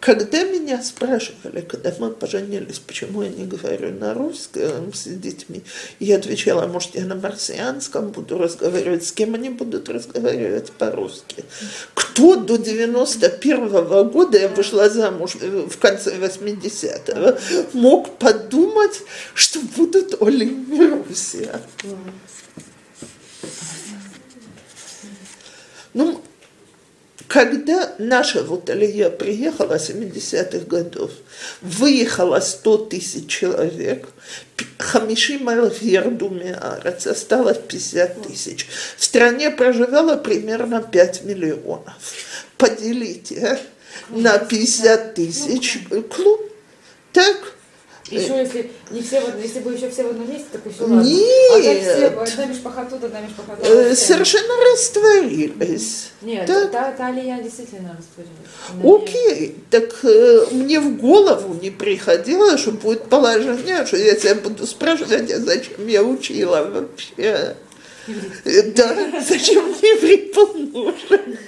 Когда меня спрашивали, когда мы поженились, почему я не говорю на русском с детьми, я отвечала, может, я на марсианском буду разговаривать, с кем они будут разговаривать по-русски. Кто до 91 года, я вышла замуж э, в конце 80-го, мог подумать, что будут Олим Русия? Ну, когда наша вот Алия приехала 70-х годов, выехало 100 тысяч человек, Хамишим алф ярду меарец, осталось 50 тысяч. В стране проживало примерно 5 миллионов. Поделите на 50 тысяч клуб. Так? Еще если не все если бы еще все в одном месте, так еще ладно. Нет. А все, одна мишпаха тут, одна. Э, вообще. Совершенно растворились. Нет, Так. та, та Алия действительно растворилась. Окей, так э, мне в голову не приходило, что будет положение, что я тебя буду спрашивать, а зачем я учила вообще? Э, Да, зачем мне иврит был нужен?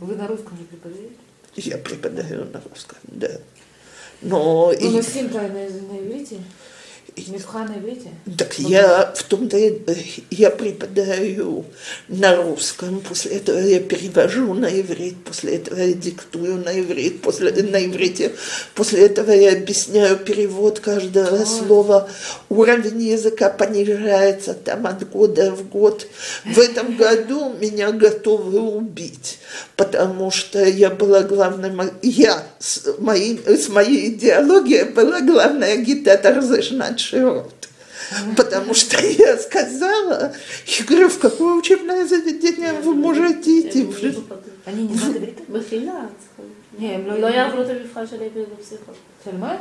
Вы на русском не преподаете? Я преподаю на русском, да. Но Ну, но и- симка на, на иврите? Так я в том-то э, я преподаю на русском, после этого я перевожу на иврит, после этого я диктую на иврит, после, на иврите, после этого я объясняю перевод каждого слова. Уровень языка понижается там от года в год. В этом году меня готовы убить, потому что я была главным, я с, моим, с моей идеологией была главный агитатор за Шнат Широт. Потому что я сказала, я говорю, в какое учебное заведение вы можете идти? Они не знают иврита? מחילה. Не, הם לא יעברו את המבחן של העברית בפסיכו. של מה?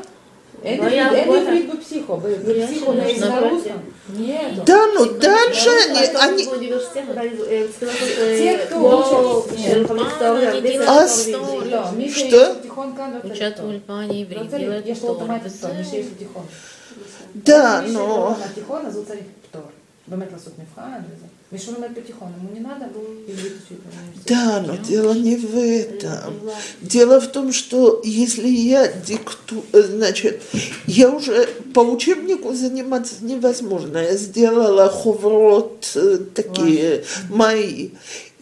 אין לא עברית- יעברו אין את ה- עברית בפסיכו, בפסיכו יש, на יש, на на русском? Нет. Да, ну дальше они, они... они באוניברסיטה, Те, кто учат- של חמש תיאוריה, они בלי делают זה А, историю. לא, מי שיש что? לו תיכון כאן לא צריך учат в תואר. Ульпане לא иврит, צריך, делают יש да, но... Да, но дело не в этом. Дело в том, что если я дикту... Э, значит, я уже по учебнику заниматься невозможно. Я сделала ховрот э, такие мои.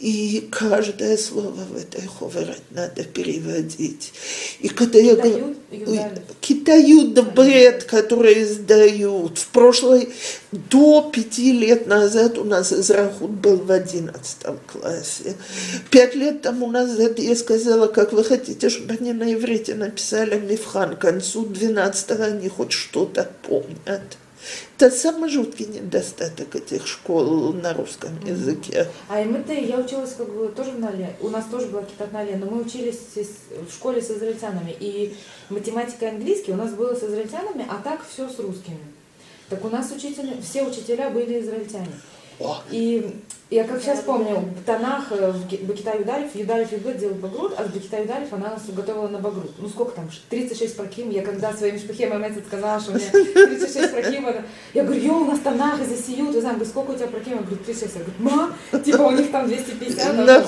И каждое слово в этой ховрот надо переводить. И когда я говорю... Китают, бред, который издают. В прошлой, до пяти лет назад у нас Израхут был в одиннадцатом классе. Пять лет тому назад я сказала, как вы хотите, чтобы они на иврите написали Мифхан. К концу двенадцатого они хоть что-то помнят. Это самый жуткий недостаток этих школ на русском языке. А МТ, я училась как бы тоже в Нале. У нас тоже была китат Нале, но мы учились в школе с израильтянами. И математика и английский у нас было с израильтянами, а так все с русскими. Так у нас учители, все учителя были израильтяне. О. И я как сейчас помню, в Танах, э, в Бакита Юдарев, Юдарев Юбет делал Багрут, а в Бакита Юдарев она нас готовила на Багрут. Ну сколько там, 36 проким, я когда своим шпахем Мецет сказала, что у меня 36 проким, я говорю, йо, у нас Танах и засиют, я знаю, говорю, сколько у тебя проким? Я говорю, 36. Я говорю, ма, типа у них там 250, а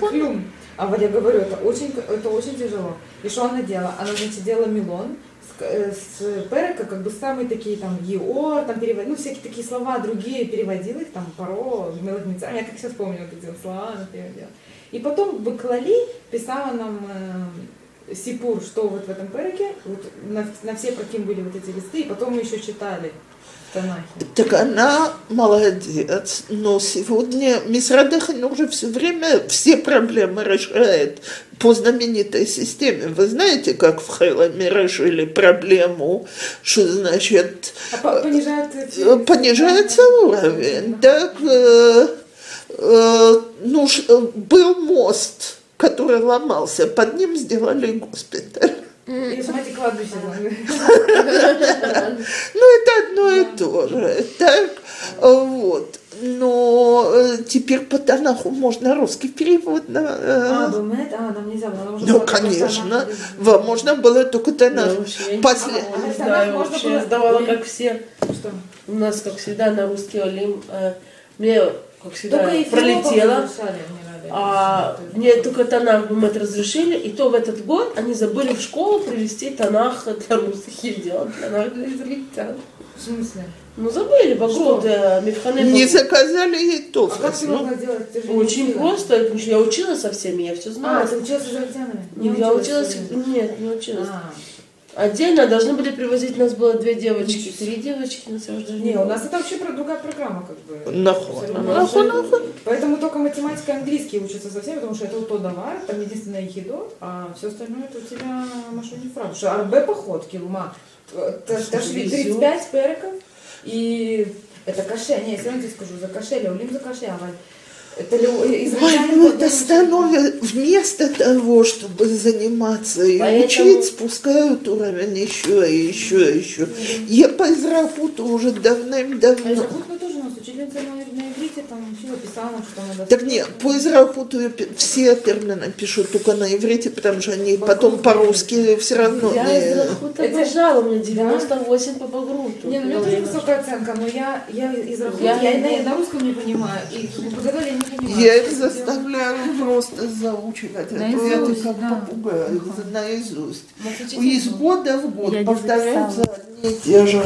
как бы. А вот я говорю, это очень, это очень тяжело. И что она делала? Она, значит, делала милон, с, э, с перека, как бы самые такие там еор, там перевод, ну всякие такие слова другие, переводила их там паро, мелодница. Я как сейчас помню вот эти слова, она переводила. И потом Баклали писала нам э, Сипур, что вот в этом переке, вот на, на все каким были вот эти листы, и потом мы еще читали. Так она молодец, но сегодня Мисрад Ханур уже все время все проблемы решает по знаменитой системе. Вы знаете, как в Хайламе решили проблему, что значит А по- понижают... эти- э, понижается уровень, так э, э, ну, э, был мост, который ломался, под ним сделали госпиталь. И смотрите, кладбище. Ну, это одно и то же. Так, вот. Но э, теперь по Танаху можно русский перевод на... э, А, думает? А, нам нельзя было. нам нужно Ну, конечно. Вам можно было только Танах. Я После... не А, знаю, можно вообще я сдавала, как все. Что? У нас, как всегда, на русский Олим. э, Мне, как всегда, пролетело. А мне только Танах бы мы это разрешили, и то в этот год они забыли в школу привезти Танах для русских и делать Танах для израильтян. В смысле? Ну забыли, вокруг Мифхане. Не заказали ей А как ты Ну, могла делать? Ты же не Очень учила. просто, потому что я училась со всеми, я все А, знала. ты училась с израильтянами? Ну, я училась, нет, не училась. А. Отдельно должны были привозить, нас было две девочки, три девочки, я уже даже Не, у нас это вообще другая программа, как бы. Нахуй. Нахуй, нахуй. Поэтому только математика и английский учатся со всеми, потому что это то давай, там единственное хидо, а все остальное это у тебя Машу не фраг. Потому что арбе походки, ума. Везет. 35 переков, и это каше, не, я все равно тебе скажу, за каше, леулим за каше, а это ну подумает, это становится, вместо того, чтобы заниматься и Поэтому- учить, спускают уровень еще и еще и еще. Я по израпуту уже А давным-давно. Израхут мы тоже нас учительница на, на иврите там учила, писала, что надо... Так нет, по израпуту я пи- все термины пишу только на иврите, потому что они потом по-русски все равно Я не... Рахута Это- обожала, у меня 98 по Багруту. Не, ну у меня тоже высокая оценка, но я, я из Рахута, Я я, не- и на, русском не понимаю, и я не понимаю. Я их заставляю просто заучивать ответы Наизусть, как да. попугай, наизусть. Из года в год Я повторяются одни и те же